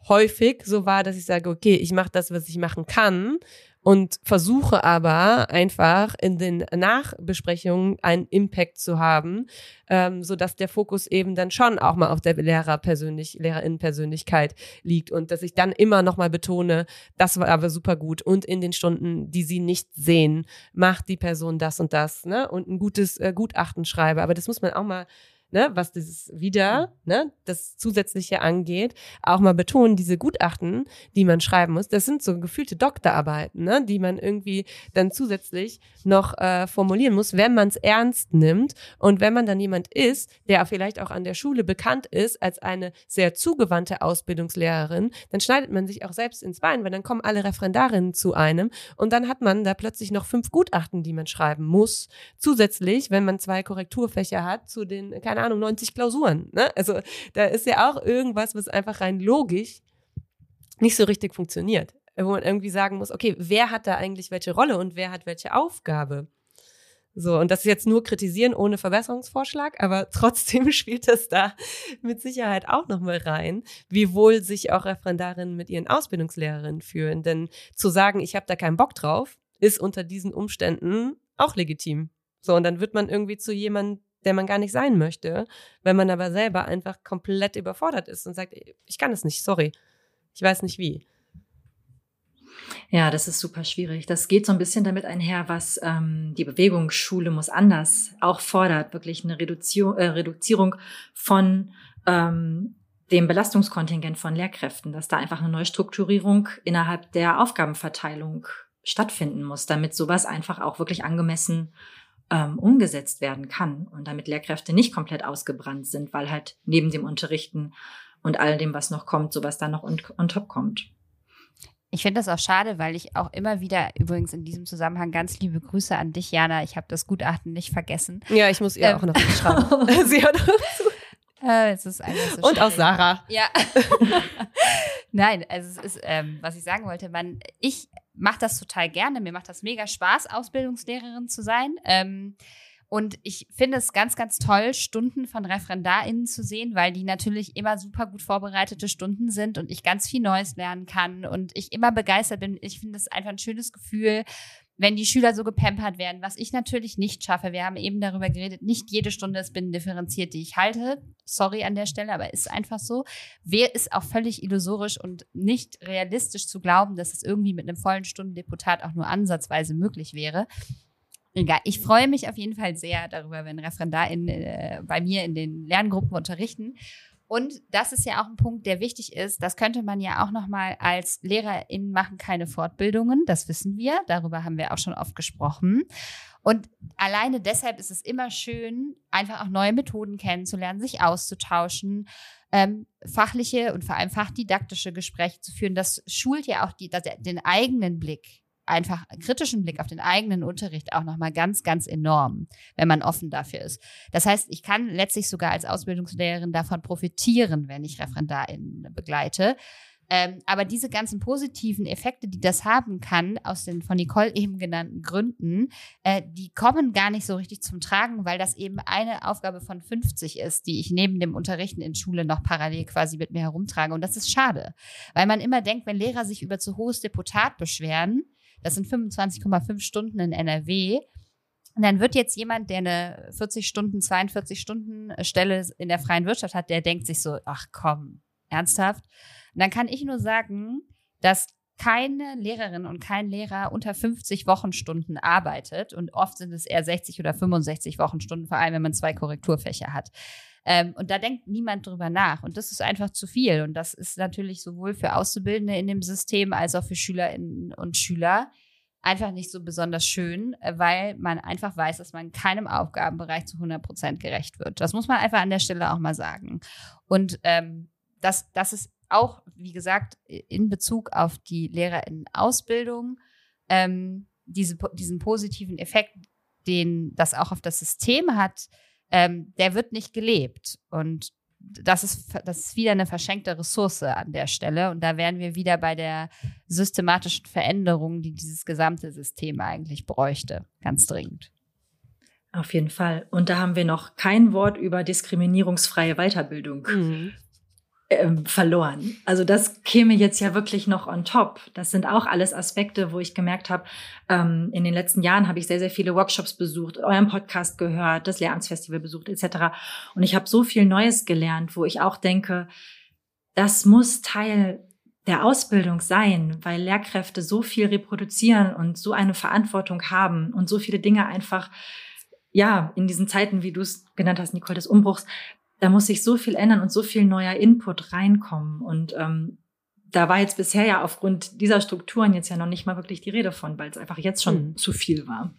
häufig so wahr, dass ich sage, okay, ich mache das, was ich machen kann und versuche aber einfach in den Nachbesprechungen einen Impact zu haben, ähm, so dass der Fokus eben dann schon auch mal auf der Lehrerpersönlich Lehrerinnenpersönlichkeit liegt und dass ich dann immer noch mal betone, das war aber super gut und in den Stunden, die sie nicht sehen, macht die Person das und das, ne und ein gutes äh, Gutachten schreibe. Aber das muss man auch mal ne, was dieses wieder, ne, das Zusätzliche angeht, auch mal betonen, diese Gutachten, die man schreiben muss, das sind so gefühlte Doktorarbeiten, ne, die man irgendwie dann zusätzlich noch äh, formulieren muss, wenn man es ernst nimmt und wenn man dann jemand ist, der vielleicht auch an der Schule bekannt ist als eine sehr zugewandte Ausbildungslehrerin, dann schneidet man sich auch selbst ins Bein, weil dann kommen alle Referendarinnen zu einem und dann hat man da plötzlich noch fünf Gutachten, die man schreiben muss. Zusätzlich, wenn man zwei Korrekturfächer hat, zu den, keine keine Ahnung, 90 Klausuren. Ne? Also da ist ja auch irgendwas, was einfach rein logisch nicht so richtig funktioniert. Wo man irgendwie sagen muss, okay, wer hat da eigentlich welche Rolle und wer hat welche Aufgabe? So, und das ist jetzt nur kritisieren ohne Verbesserungsvorschlag, aber trotzdem spielt das da mit Sicherheit auch nochmal rein, wie wohl sich auch Referendarinnen mit ihren Ausbildungslehrerinnen fühlen. Denn zu sagen, ich habe da keinen Bock drauf, ist unter diesen Umständen auch legitim. So, und dann wird man irgendwie zu jemandem, der man gar nicht sein möchte, wenn man aber selber einfach komplett überfordert ist und sagt, ich kann es nicht, sorry, ich weiß nicht wie. Ja, das ist super schwierig. Das geht so ein bisschen damit einher, was ähm, die Bewegung Schule muss anders auch fordert, wirklich eine Reduzierung, äh, Reduzierung von ähm, dem Belastungskontingent von Lehrkräften, dass da einfach eine Neustrukturierung innerhalb der Aufgabenverteilung stattfinden muss, damit sowas einfach auch wirklich angemessen ähm, umgesetzt werden kann und damit Lehrkräfte nicht komplett ausgebrannt sind, weil halt neben dem Unterrichten und all dem, was noch kommt, sowas dann noch on, on top kommt. Ich finde das auch schade, weil ich auch immer wieder, übrigens in diesem Zusammenhang ganz liebe Grüße an dich, Jana. Ich habe das Gutachten nicht vergessen. Ja, ich muss ihr ähm. auch noch schreiben. Sie zu. Äh, es ist einfach so Und auch Sarah. Ja. Nein, also es ist, ähm, was ich sagen wollte, man, ich mache das total gerne. Mir macht das mega Spaß, Ausbildungslehrerin zu sein. Ähm, und ich finde es ganz, ganz toll, Stunden von ReferendarInnen zu sehen, weil die natürlich immer super gut vorbereitete Stunden sind und ich ganz viel Neues lernen kann und ich immer begeistert bin. Ich finde es einfach ein schönes Gefühl, wenn die Schüler so gepampert werden, was ich natürlich nicht schaffe. Wir haben eben darüber geredet, nicht jede Stunde ist differenziert, die ich halte. Sorry an der Stelle, aber ist einfach so. Wer ist auch völlig illusorisch und nicht realistisch zu glauben, dass es irgendwie mit einem vollen Stundendeputat auch nur ansatzweise möglich wäre. Egal, ich freue mich auf jeden Fall sehr darüber, wenn ReferendarInnen äh, bei mir in den Lerngruppen unterrichten. Und das ist ja auch ein Punkt, der wichtig ist. Das könnte man ja auch nochmal als LehrerInnen machen keine Fortbildungen. Das wissen wir. Darüber haben wir auch schon oft gesprochen. Und alleine deshalb ist es immer schön, einfach auch neue Methoden kennenzulernen, sich auszutauschen, ähm, fachliche und vor allem fachdidaktische Gespräche zu führen. Das schult ja auch die, das, den eigenen Blick einfach kritischen Blick auf den eigenen Unterricht auch nochmal ganz, ganz enorm, wenn man offen dafür ist. Das heißt, ich kann letztlich sogar als Ausbildungslehrerin davon profitieren, wenn ich ReferendarInnen begleite. Ähm, aber diese ganzen positiven Effekte, die das haben kann, aus den von Nicole eben genannten Gründen, äh, die kommen gar nicht so richtig zum Tragen, weil das eben eine Aufgabe von 50 ist, die ich neben dem Unterrichten in Schule noch parallel quasi mit mir herumtrage. Und das ist schade, weil man immer denkt, wenn Lehrer sich über zu hohes Deputat beschweren, das sind 25,5 Stunden in NRW. Und dann wird jetzt jemand, der eine 40 Stunden, 42 Stunden Stelle in der freien Wirtschaft hat, der denkt sich so, ach komm, ernsthaft? Und dann kann ich nur sagen, dass keine Lehrerin und kein Lehrer unter 50 Wochenstunden arbeitet. Und oft sind es eher 60 oder 65 Wochenstunden, vor allem wenn man zwei Korrekturfächer hat. Ähm, und da denkt niemand drüber nach. Und das ist einfach zu viel. Und das ist natürlich sowohl für Auszubildende in dem System als auch für Schülerinnen und Schüler einfach nicht so besonders schön, äh, weil man einfach weiß, dass man keinem Aufgabenbereich zu 100 Prozent gerecht wird. Das muss man einfach an der Stelle auch mal sagen. Und ähm, das, das ist auch, wie gesagt, in Bezug auf die LehrerInnen-Ausbildung, ähm, diese, diesen positiven Effekt, den das auch auf das System hat, ähm, der wird nicht gelebt. Und das ist, das ist wieder eine verschenkte Ressource an der Stelle. Und da wären wir wieder bei der systematischen Veränderung, die dieses gesamte System eigentlich bräuchte, ganz dringend. Auf jeden Fall. Und da haben wir noch kein Wort über diskriminierungsfreie Weiterbildung mhm ähm, verloren. Also das käme jetzt ja wirklich noch on top. Das sind auch alles Aspekte, wo ich gemerkt habe, ähm, in den letzten Jahren habe ich sehr, sehr viele Workshops besucht, euren Podcast gehört, das Lehramtsfestival besucht etc. Und ich habe so viel Neues gelernt, wo ich auch denke, das muss Teil der Ausbildung sein, weil Lehrkräfte so viel reproduzieren und so eine Verantwortung haben und so viele Dinge einfach ja, in diesen Zeiten, wie du es genannt hast, Nicole, des Umbruchs, da muss sich so viel ändern und so viel neuer Input reinkommen. Und ähm, da war jetzt bisher ja aufgrund dieser Strukturen jetzt ja noch nicht mal wirklich die Rede von, weil es einfach jetzt schon mhm. zu viel war.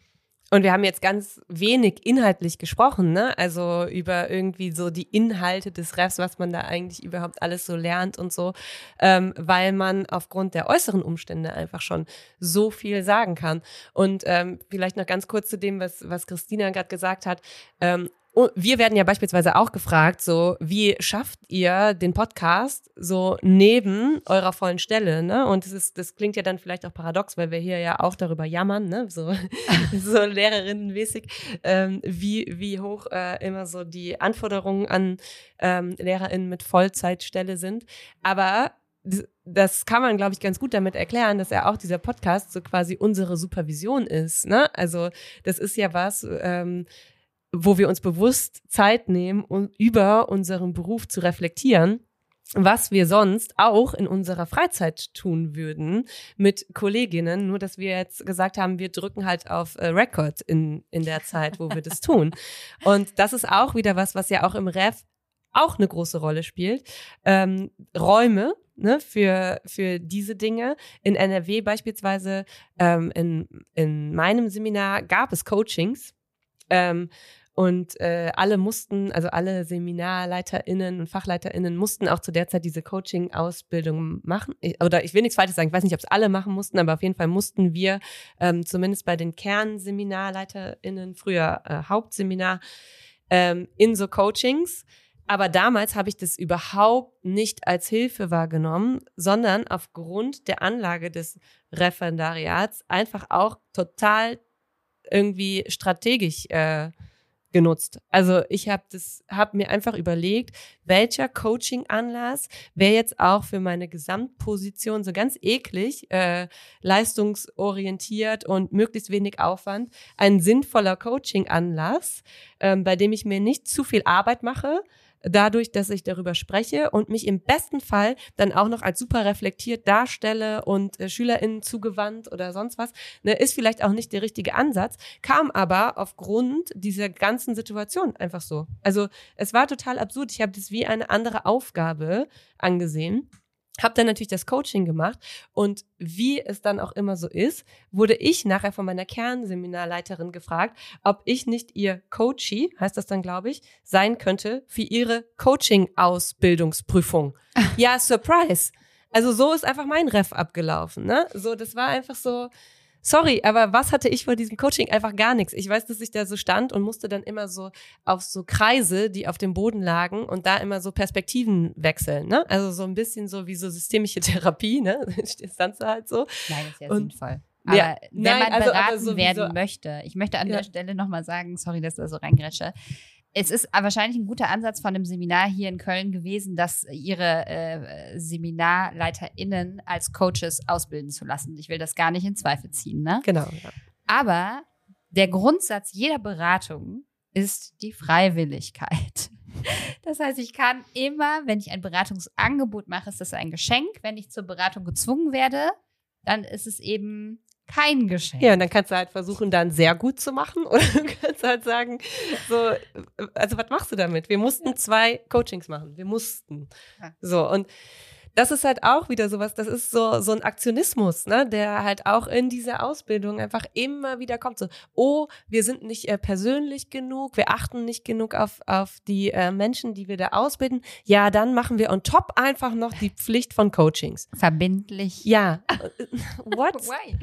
Und wir haben jetzt ganz wenig inhaltlich gesprochen, ne? Also über irgendwie so die Inhalte des Refs, was man da eigentlich überhaupt alles so lernt und so, ähm, weil man aufgrund der äußeren Umstände einfach schon so viel sagen kann. Und ähm, vielleicht noch ganz kurz zu dem, was, was Christina gerade gesagt hat. Ähm, wir werden ja beispielsweise auch gefragt, so, wie schafft ihr den Podcast so neben eurer vollen Stelle, ne? Und das ist, das klingt ja dann vielleicht auch paradox, weil wir hier ja auch darüber jammern, ne? So, so Lehrerinnenmäßig, ähm, wie, wie hoch äh, immer so die Anforderungen an ähm, LehrerInnen mit Vollzeitstelle sind. Aber das kann man, glaube ich, ganz gut damit erklären, dass ja auch dieser Podcast so quasi unsere Supervision ist. Ne? Also das ist ja was, ähm, wo wir uns bewusst Zeit nehmen, um über unseren Beruf zu reflektieren was wir sonst auch in unserer Freizeit tun würden mit Kolleginnen, nur dass wir jetzt gesagt haben, wir drücken halt auf äh, Record in, in der Zeit, wo wir das tun. Und das ist auch wieder was, was ja auch im Ref auch eine große Rolle spielt. Ähm, Räume ne, für, für diese Dinge. In NRW beispielsweise, ähm, in, in meinem Seminar gab es Coachings. Ähm, und äh, alle mussten, also alle SeminarleiterInnen und FachleiterInnen mussten auch zu der Zeit diese Coaching-Ausbildung machen. Ich, oder ich will nichts Falsches sagen, ich weiß nicht, ob es alle machen mussten, aber auf jeden Fall mussten wir ähm, zumindest bei den KernseminarleiterInnen, früher äh, Hauptseminar, ähm, in so Coachings. Aber damals habe ich das überhaupt nicht als Hilfe wahrgenommen, sondern aufgrund der Anlage des Referendariats einfach auch total irgendwie strategisch äh, genutzt. Also ich habe das, habe mir einfach überlegt, welcher Coaching-Anlass wäre jetzt auch für meine Gesamtposition so ganz eklig, äh, leistungsorientiert und möglichst wenig Aufwand, ein sinnvoller Coaching-Anlass, äh, bei dem ich mir nicht zu viel Arbeit mache, dadurch, dass ich darüber spreche und mich im besten Fall dann auch noch als super reflektiert darstelle und äh, SchülerInnen zugewandt oder sonst was, ne, ist vielleicht auch nicht der richtige Ansatz, kam aber aufgrund dieser ganzen Situation einfach so. Also es war total absurd. Ich habe das wie eine andere Aufgabe angesehen habe dann natürlich das Coaching gemacht und wie es dann auch immer so ist, wurde ich nachher von meiner Kernseminarleiterin gefragt, ob ich nicht ihr Coachie, heißt das dann glaube ich, sein könnte für ihre Coaching-Ausbildungsprüfung. ja, Surprise. Also so ist einfach mein Ref abgelaufen, ne? So, das war einfach so, sorry, aber was hatte ich vor diesem Coaching? Einfach gar nichts. Ich weiß, dass ich da so stand und musste dann immer so auf so Kreise, die auf dem Boden lagen und da immer so Perspektiven wechseln, ne? Also so ein bisschen so wie so systemische Therapie, ne? Standst du halt so. Nein, ist ja und, sinnvoll. Aber ja, wenn nein, man also, beraten also, werden möchte, ich möchte an ja. der Stelle nochmal sagen, sorry, dass da so reingrätsche, es ist wahrscheinlich ein guter Ansatz von dem Seminar hier in Köln gewesen, dass ihre äh, SeminarleiterInnen als Coaches ausbilden zu lassen. Ich will das gar nicht in Zweifel ziehen, ne? Genau. Ja. Aber der Grundsatz jeder Beratung ist die Freiwilligkeit. Das heißt, ich kann immer, wenn ich ein Beratungsangebot mache, ist das ein Geschenk. Wenn ich zur Beratung gezwungen werde, dann ist es eben kein Geschenk. Ja, und dann kannst du halt versuchen, dann sehr gut zu machen. Oder du kannst halt sagen, so, also was machst du damit? Wir mussten zwei Coachings machen. Wir mussten. So, und das ist halt auch wieder sowas, das ist so, so ein Aktionismus, ne, der halt auch in dieser Ausbildung einfach immer wieder kommt. So, oh, wir sind nicht äh, persönlich genug, wir achten nicht genug auf, auf die äh, Menschen, die wir da ausbilden. Ja, dann machen wir on top einfach noch die Pflicht von Coachings. Verbindlich. Ja. What? Why?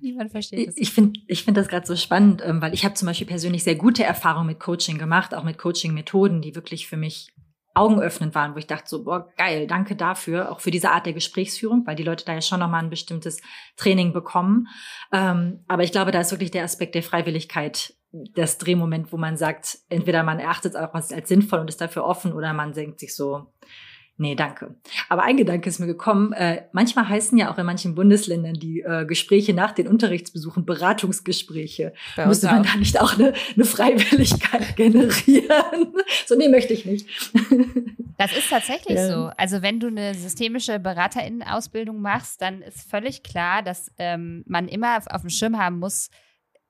Niemand versteht das. Ich finde ich finde das gerade so spannend, ähm, weil ich habe zum Beispiel persönlich sehr gute Erfahrungen mit Coaching gemacht, auch mit Coaching-Methoden, die wirklich für mich augenöffnend waren, wo ich dachte so, boah, geil, danke dafür, auch für diese Art der Gesprächsführung, weil die Leute da ja schon nochmal ein bestimmtes Training bekommen. Ähm, aber ich glaube, da ist wirklich der Aspekt der Freiwilligkeit das Drehmoment, wo man sagt, entweder man erachtet es auch als, sinnvoll und ist dafür offen oder man denkt sich so, Nee, danke. Aber ein Gedanke ist mir gekommen. Äh, manchmal heißen ja auch in manchen Bundesländern die äh, Gespräche nach den Unterrichtsbesuchen Beratungsgespräche. Müsste man auch. da nicht auch eine, eine Freiwilligkeit generieren? so, nee, möchte ich nicht. Das ist tatsächlich ja. so. Also wenn du eine systemische Beraterinnen-Ausbildung machst, dann ist völlig klar, dass ähm, man immer auf dem Schirm haben muss,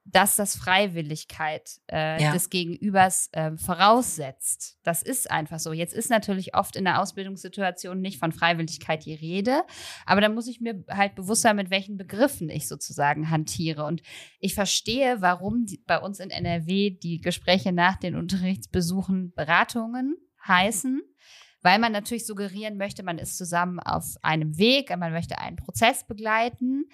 dass das Freiwilligkeit äh, ja. des Gegenübers äh, voraussetzt. Das ist einfach so. Jetzt ist natürlich oft in der Ausbildungssituation nicht von Freiwilligkeit die Rede, aber da muss ich mir halt bewusst sein, mit welchen Begriffen ich sozusagen hantiere. Und ich verstehe, warum die, bei uns in NRW die Gespräche nach den Unterrichtsbesuchen Beratungen heißen weil man natürlich suggerieren möchte, man ist zusammen auf einem Weg, man möchte einen Prozess begleiten.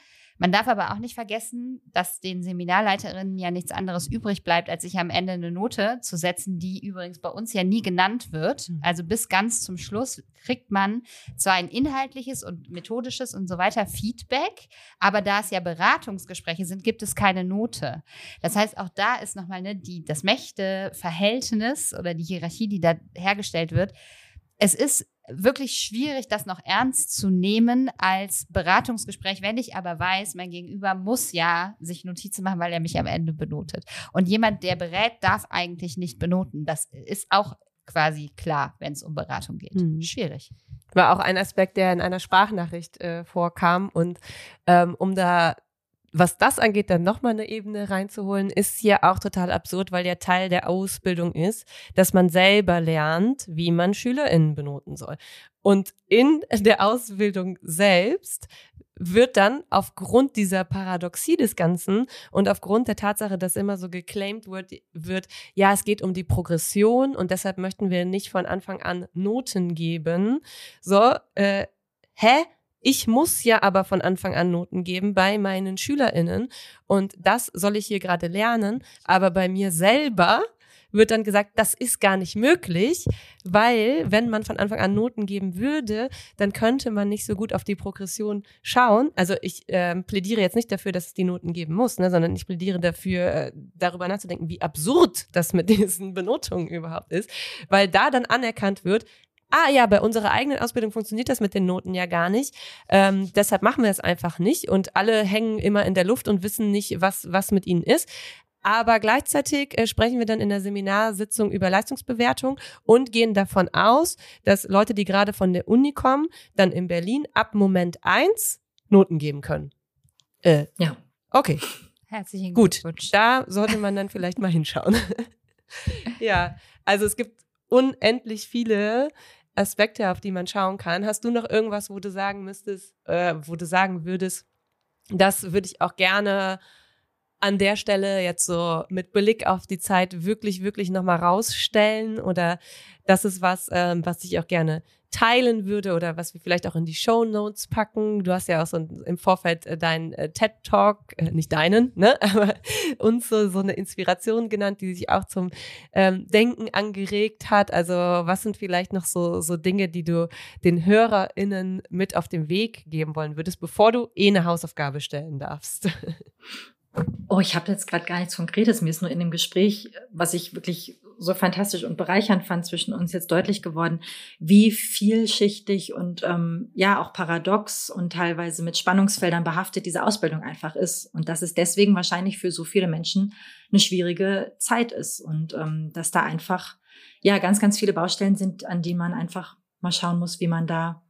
Man darf aber auch nicht vergessen, dass den Seminarleiterinnen ja nichts anderes übrig bleibt, als sich am Ende eine Note zu setzen, die übrigens bei uns ja nie genannt wird. Hm. Also bis ganz zum Schluss kriegt man zwar ein inhaltliches und methodisches und so weiter Feedback, aber da es ja Beratungsgespräche sind, gibt es keine Note. Das heißt, auch da ist nochmal ne, die, das Mächteverhältnis oder die Hierarchie, die da hergestellt wird. Es ist wirklich schwierig, das noch ernst zu nehmen als Beratungsgespräch, wenn ich aber weiß, mein Gegenüber muss ja sich Notizen machen, weil er mich am Ende benotet. Und jemand, der berät, darf eigentlich nicht benoten. Das ist auch quasi klar, wenn es um Beratung geht. Mhm. Schwierig. War auch ein Aspekt, der in einer Sprachnachricht äh, vorkam. Und ähm, um da was das angeht, dann nochmal eine Ebene reinzuholen, ist ja auch total absurd, weil ja Teil der Ausbildung ist, dass man selber lernt, wie man SchülerInnen benoten soll. Und in der Ausbildung selbst wird dann aufgrund dieser Paradoxie des Ganzen und aufgrund der Tatsache, dass immer so geclaimed wird, wird, ja, es geht um die Progression und deshalb möchten wir nicht von Anfang an Noten geben. So, äh, hä? Ich muss ja aber von Anfang an Noten geben bei meinen SchülerInnen und das soll ich hier gerade lernen, aber bei mir selber wird dann gesagt, das ist gar nicht möglich, weil wenn man von Anfang an Noten geben würde, dann könnte man nicht so gut auf die Progression schauen. Also ich äh, plädiere jetzt nicht dafür, dass es die Noten geben muss, ne, sondern ich plädiere dafür, äh, darüber nachzudenken, wie absurd das mit diesen Benotungen überhaupt ist, weil da dann anerkannt wird, ah ja, bei unserer eigenen Ausbildung funktioniert das mit den Noten ja gar nicht. Ähm, deshalb machen wir es einfach nicht und alle hängen immer in der Luft und wissen nicht, was, was mit ihnen ist. Aber gleichzeitig äh, sprechen wir dann in der Seminarsitzung über Leistungsbewertung und gehen davon aus, dass Leute, die gerade von der Uni kommen, dann in Berlin ab Moment eins Noten geben können. Äh, ja. Okay. Herzlichen Glückwunsch. Gut, da sollte man dann vielleicht mal hinschauen. ja, also es gibt unendlich viele Aspekte, auf die man schauen kann. Hast du noch irgendwas, wo du sagen müsstest, äh, wo du sagen würdest, das würde ich auch gerne an der Stelle jetzt so mit Blick auf die Zeit wirklich, wirklich nochmal rausstellen oder das ist was, ähm, was ich auch gerne teilen würde oder was wir vielleicht auch in die Show Notes packen. Du hast ja auch so im Vorfeld äh, deinen äh, TED Talk, äh, nicht deinen, ne, aber uns so, so eine Inspiration genannt, die sich auch zum ähm, Denken angeregt hat. Also was sind vielleicht noch so, so Dinge, die du den HörerInnen mit auf den Weg geben wollen würdest, bevor du eh eine Hausaufgabe stellen darfst? Oh, ich habe jetzt gerade gar nichts Konkretes. Mir ist nur in dem Gespräch, was ich wirklich so fantastisch und bereichernd fand zwischen uns jetzt deutlich geworden, wie vielschichtig und ähm, ja auch paradox und teilweise mit Spannungsfeldern behaftet diese Ausbildung einfach ist und dass es deswegen wahrscheinlich für so viele Menschen eine schwierige Zeit ist und ähm, dass da einfach ja ganz ganz viele Baustellen sind, an die man einfach mal schauen muss, wie man da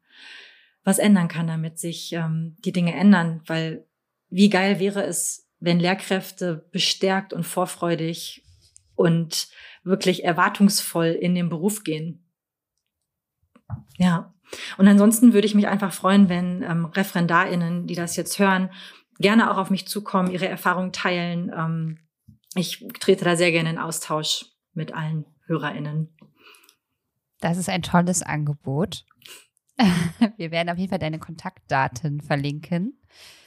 was ändern kann, damit sich ähm, die Dinge ändern. Weil wie geil wäre es, wenn Lehrkräfte bestärkt und vorfreudig und wirklich erwartungsvoll in den Beruf gehen. Ja. Und ansonsten würde ich mich einfach freuen, wenn ähm, ReferendarInnen, die das jetzt hören, gerne auch auf mich zukommen, ihre Erfahrungen teilen. Ähm, ich trete da sehr gerne in Austausch mit allen HörerInnen. Das ist ein tolles Angebot. Wir werden auf jeden Fall deine Kontaktdaten verlinken.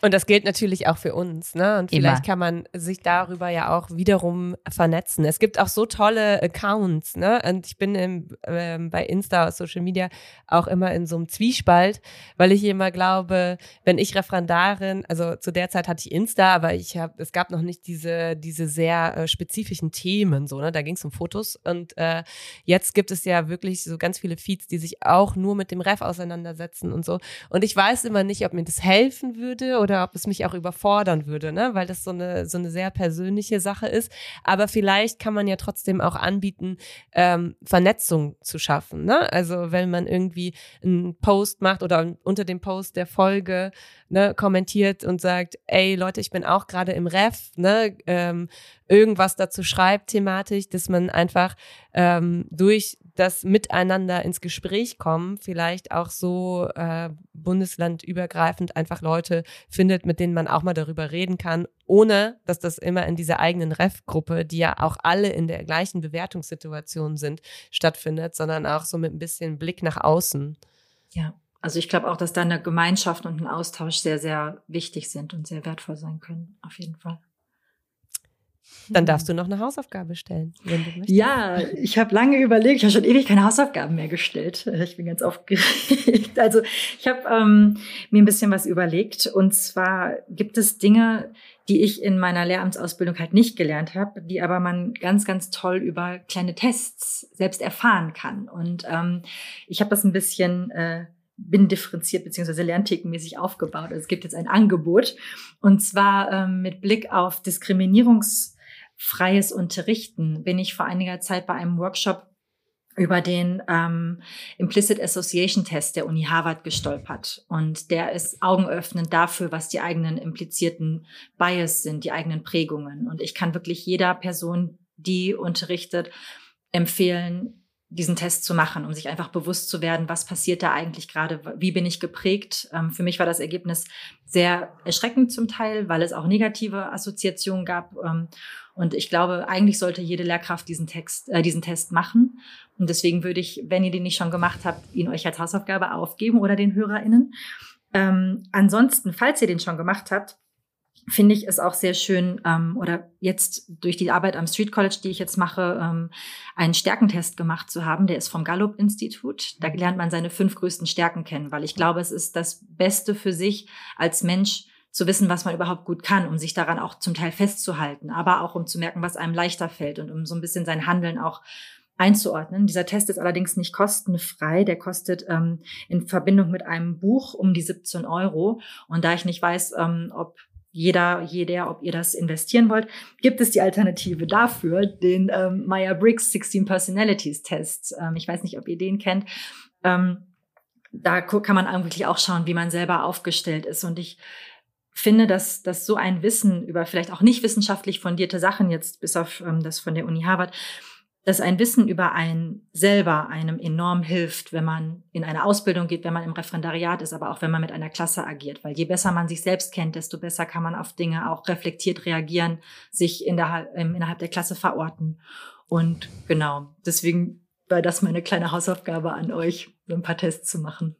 Und das gilt natürlich auch für uns, ne? Und vielleicht Immer. kann man sich darüber ja auch wiederum vernetzen. Es gibt auch so tolle Accounts, ne? Und ich bin im, ähm, bei Insta, Social Media auch immer in so einem Zwiespalt, weil ich immer glaube, wenn ich Referendarin, also zu der Zeit hatte ich Insta, aber ich habe, es gab noch nicht diese diese sehr äh, spezifischen Themen, so ne? Da ging es um Fotos und äh, jetzt gibt es ja wirklich so ganz viele Feeds, die sich auch nur mit dem Ref auseinandersetzen und so. Und ich weiß immer nicht, ob mir das helfen würde oder oder ob es mich auch überfordern würde, ne? weil das so eine, so eine sehr persönliche Sache ist. Aber vielleicht kann man ja trotzdem auch anbieten, ähm, Vernetzung zu schaffen. Ne? Also wenn man irgendwie einen Post macht oder unter dem Post der Folge ne, kommentiert und sagt, ey Leute, ich bin auch gerade im Ref, ne, ähm, irgendwas dazu schreibt thematisch, dass man einfach ähm, durch das Miteinander ins Gespräch kommen, vielleicht auch so äh, bundeslandübergreifend einfach Leute findet, mit denen man auch mal darüber reden kann, ohne dass das immer in dieser eigenen Ref-Gruppe, die ja auch alle in der gleichen Bewertungssituation sind, stattfindet, sondern auch so mit ein bisschen Blick nach außen. Ja. Also ich glaube auch, dass da eine Gemeinschaft und ein Austausch sehr, sehr wichtig sind und sehr wertvoll sein können, auf jeden Fall. Dann darfst du noch eine Hausaufgabe stellen, wenn du möchtest. Ja, ich habe lange überlegt, ich habe schon ewig keine Hausaufgaben mehr gestellt. Ich bin ganz aufgeregt. Also ich habe ähm, mir ein bisschen was überlegt. Und zwar gibt es Dinge, die ich in meiner Lehramtsausbildung halt nicht gelernt habe, die aber man ganz, ganz toll über kleine Tests selbst erfahren kann. Und ähm, ich habe das ein bisschen äh, bin differenziert beziehungsweise lernthekenmäßig aufgebaut. Also es gibt jetzt ein Angebot und zwar ähm, mit Blick auf diskriminierungsfreies Unterrichten bin ich vor einiger Zeit bei einem Workshop über den ähm, Implicit Association Test der Uni Harvard gestolpert. Und der ist augenöffnend dafür, was die eigenen implizierten Bias sind, die eigenen Prägungen. Und ich kann wirklich jeder Person, die unterrichtet, empfehlen, diesen Test zu machen, um sich einfach bewusst zu werden, was passiert da eigentlich gerade, wie bin ich geprägt. Ähm, für mich war das Ergebnis sehr erschreckend zum Teil, weil es auch negative Assoziationen gab. Ähm, und ich glaube, eigentlich sollte jede Lehrkraft diesen Text, äh, diesen Test machen. Und deswegen würde ich, wenn ihr den nicht schon gemacht habt, ihn euch als Hausaufgabe aufgeben oder den HörerInnen. Ähm, ansonsten, falls ihr den schon gemacht habt, finde ich es auch sehr schön, ähm, oder jetzt durch die Arbeit am Street College, die ich jetzt mache, ähm, einen Stärkentest gemacht zu haben. Der ist vom Gallup-Institut. Da lernt man seine fünf größten Stärken kennen, weil ich glaube, es ist das Beste für sich als Mensch, zu wissen, was man überhaupt gut kann, um sich daran auch zum Teil festzuhalten, aber auch um zu merken, was einem leichter fällt und um so ein bisschen sein Handeln auch einzuordnen. Dieser Test ist allerdings nicht kostenfrei. Der kostet ähm, in Verbindung mit einem Buch um die 17 Euro. Und da ich nicht weiß, ähm, ob jeder, jeder, ob ihr das investieren wollt, gibt es die Alternative dafür, den ähm, Meyer-Briggs 16 Personalities Test. Ähm, ich weiß nicht, ob ihr den kennt. Ähm, da kann man wirklich auch schauen, wie man selber aufgestellt ist. Und ich finde, dass, dass so ein Wissen über vielleicht auch nicht wissenschaftlich fundierte Sachen jetzt, bis auf ähm, das von der Uni Harvard, dass ein Wissen über einen selber einem enorm hilft, wenn man in eine Ausbildung geht, wenn man im Referendariat ist, aber auch wenn man mit einer Klasse agiert. Weil je besser man sich selbst kennt, desto besser kann man auf Dinge auch reflektiert reagieren, sich in der, ähm, innerhalb der Klasse verorten. Und genau, deswegen war das meine kleine Hausaufgabe an euch, so ein paar Tests zu machen.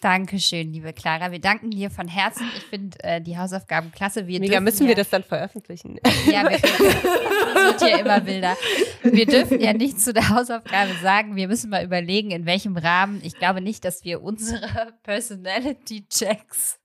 Dankeschön, liebe Clara. Wir danken dir von Herzen. Ich finde äh, die Hausaufgaben klasse. Wir Mega, müssen ja, wir das dann veröffentlichen? Ja, wir, das wird ja immer wilder. Wir dürfen ja nicht zu der Hausaufgabe sagen. Wir müssen mal überlegen, in welchem Rahmen. Ich glaube nicht, dass wir unsere Personality-Checks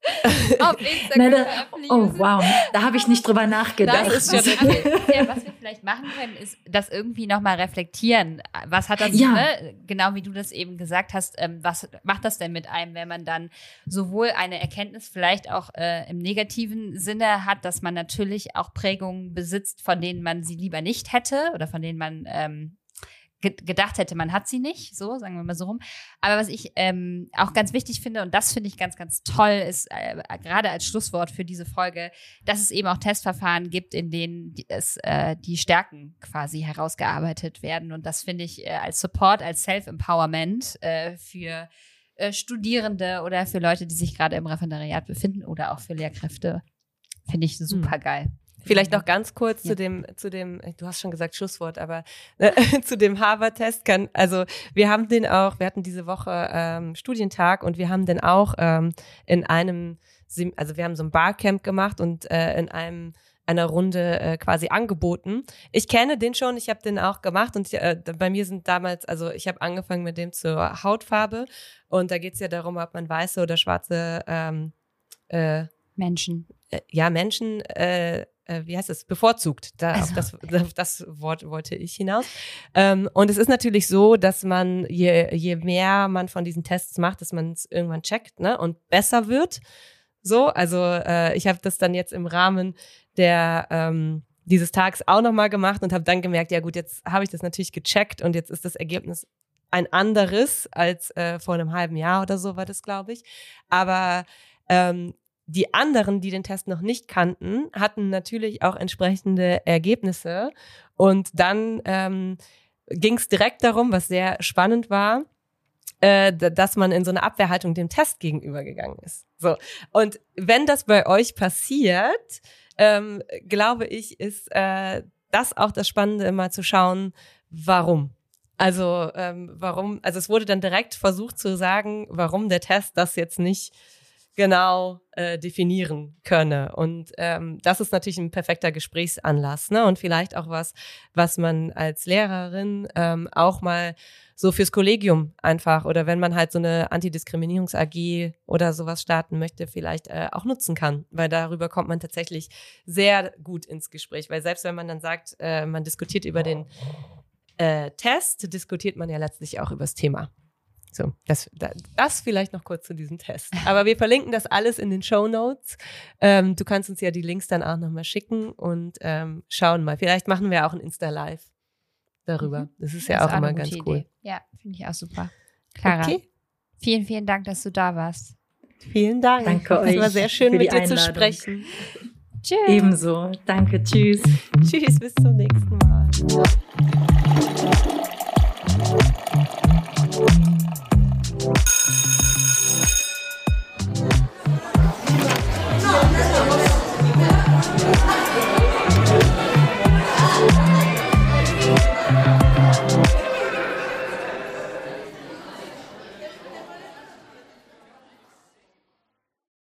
auf Instagram Nein, Oh, wow. Da habe ich nicht drüber nachgedacht. Das ist schon okay. ja, was wir vielleicht machen können, ist das irgendwie nochmal reflektieren. Was hat das, ja. ne? genau wie du das eben gesagt hast, ähm, was macht das denn mit einem, wenn man dann sowohl eine Erkenntnis vielleicht auch äh, im negativen Sinne hat, dass man natürlich auch Prägungen besitzt, von denen man sie lieber nicht hätte oder von denen man ähm, gedacht hätte, man hat sie nicht, so sagen wir mal so rum. Aber was ich ähm, auch ganz wichtig finde, und das finde ich ganz, ganz toll, ist äh, gerade als Schlusswort für diese Folge, dass es eben auch Testverfahren gibt, in denen die, es, äh, die Stärken quasi herausgearbeitet werden. Und das finde ich äh, als Support, als Self-Empowerment äh, für äh, Studierende oder für Leute, die sich gerade im Referendariat befinden oder auch für Lehrkräfte, finde ich super geil. Vielleicht noch ganz kurz ja. zu dem, zu dem, du hast schon gesagt Schlusswort, aber äh, zu dem Harvard-Test kann, also wir haben den auch, wir hatten diese Woche ähm, Studientag und wir haben den auch ähm, in einem, also wir haben so ein Barcamp gemacht und äh, in einem einer Runde äh, quasi angeboten. Ich kenne den schon, ich habe den auch gemacht und äh, bei mir sind damals, also ich habe angefangen mit dem zur Hautfarbe und da geht es ja darum, ob man weiße oder schwarze ähm, äh, Menschen. Äh, ja, Menschen äh, äh, wie heißt es, bevorzugt. Da, also, auf, das, auf das Wort wollte ich hinaus. Ähm, und es ist natürlich so, dass man, je, je mehr man von diesen Tests macht, dass man es irgendwann checkt ne, und besser wird. So, also äh, ich habe das dann jetzt im Rahmen der ähm, dieses Tags auch nochmal gemacht und habe dann gemerkt, ja gut, jetzt habe ich das natürlich gecheckt und jetzt ist das Ergebnis ein anderes als äh, vor einem halben Jahr oder so war das, glaube ich. Aber ähm, die anderen, die den Test noch nicht kannten, hatten natürlich auch entsprechende Ergebnisse. Und dann ähm, ging es direkt darum, was sehr spannend war, äh, dass man in so eine Abwehrhaltung dem Test gegenübergegangen ist. So. Und wenn das bei euch passiert, ähm, glaube ich, ist äh, das auch das Spannende, immer zu schauen, warum. Also ähm, warum, also es wurde dann direkt versucht zu sagen, warum der Test das jetzt nicht genau äh, definieren könne. Und ähm, das ist natürlich ein perfekter Gesprächsanlass, ne? Und vielleicht auch was, was man als Lehrerin ähm, auch mal so fürs Kollegium einfach oder wenn man halt so eine Antidiskriminierungs-AG oder sowas starten möchte, vielleicht äh, auch nutzen kann, weil darüber kommt man tatsächlich sehr gut ins Gespräch, weil selbst wenn man dann sagt, äh, man diskutiert über den äh, Test, diskutiert man ja letztlich auch über das Thema. So, das, das vielleicht noch kurz zu diesem Test. Aber wir verlinken das alles in den Show Notes. Ähm, du kannst uns ja die Links dann auch nochmal schicken und ähm, schauen mal. Vielleicht machen wir auch ein Insta-Live darüber. Mhm. Das ist ja das auch, auch immer ganz Idee. cool. Ja, finde ich auch super. Clara, okay. vielen, vielen Dank, dass du da warst. Vielen Dank. Danke euch. Es war sehr schön, mit dir Einladung. zu sprechen. Tschüss. Ebenso. Danke. Tschüss. Tschüss. Bis zum nächsten Mal.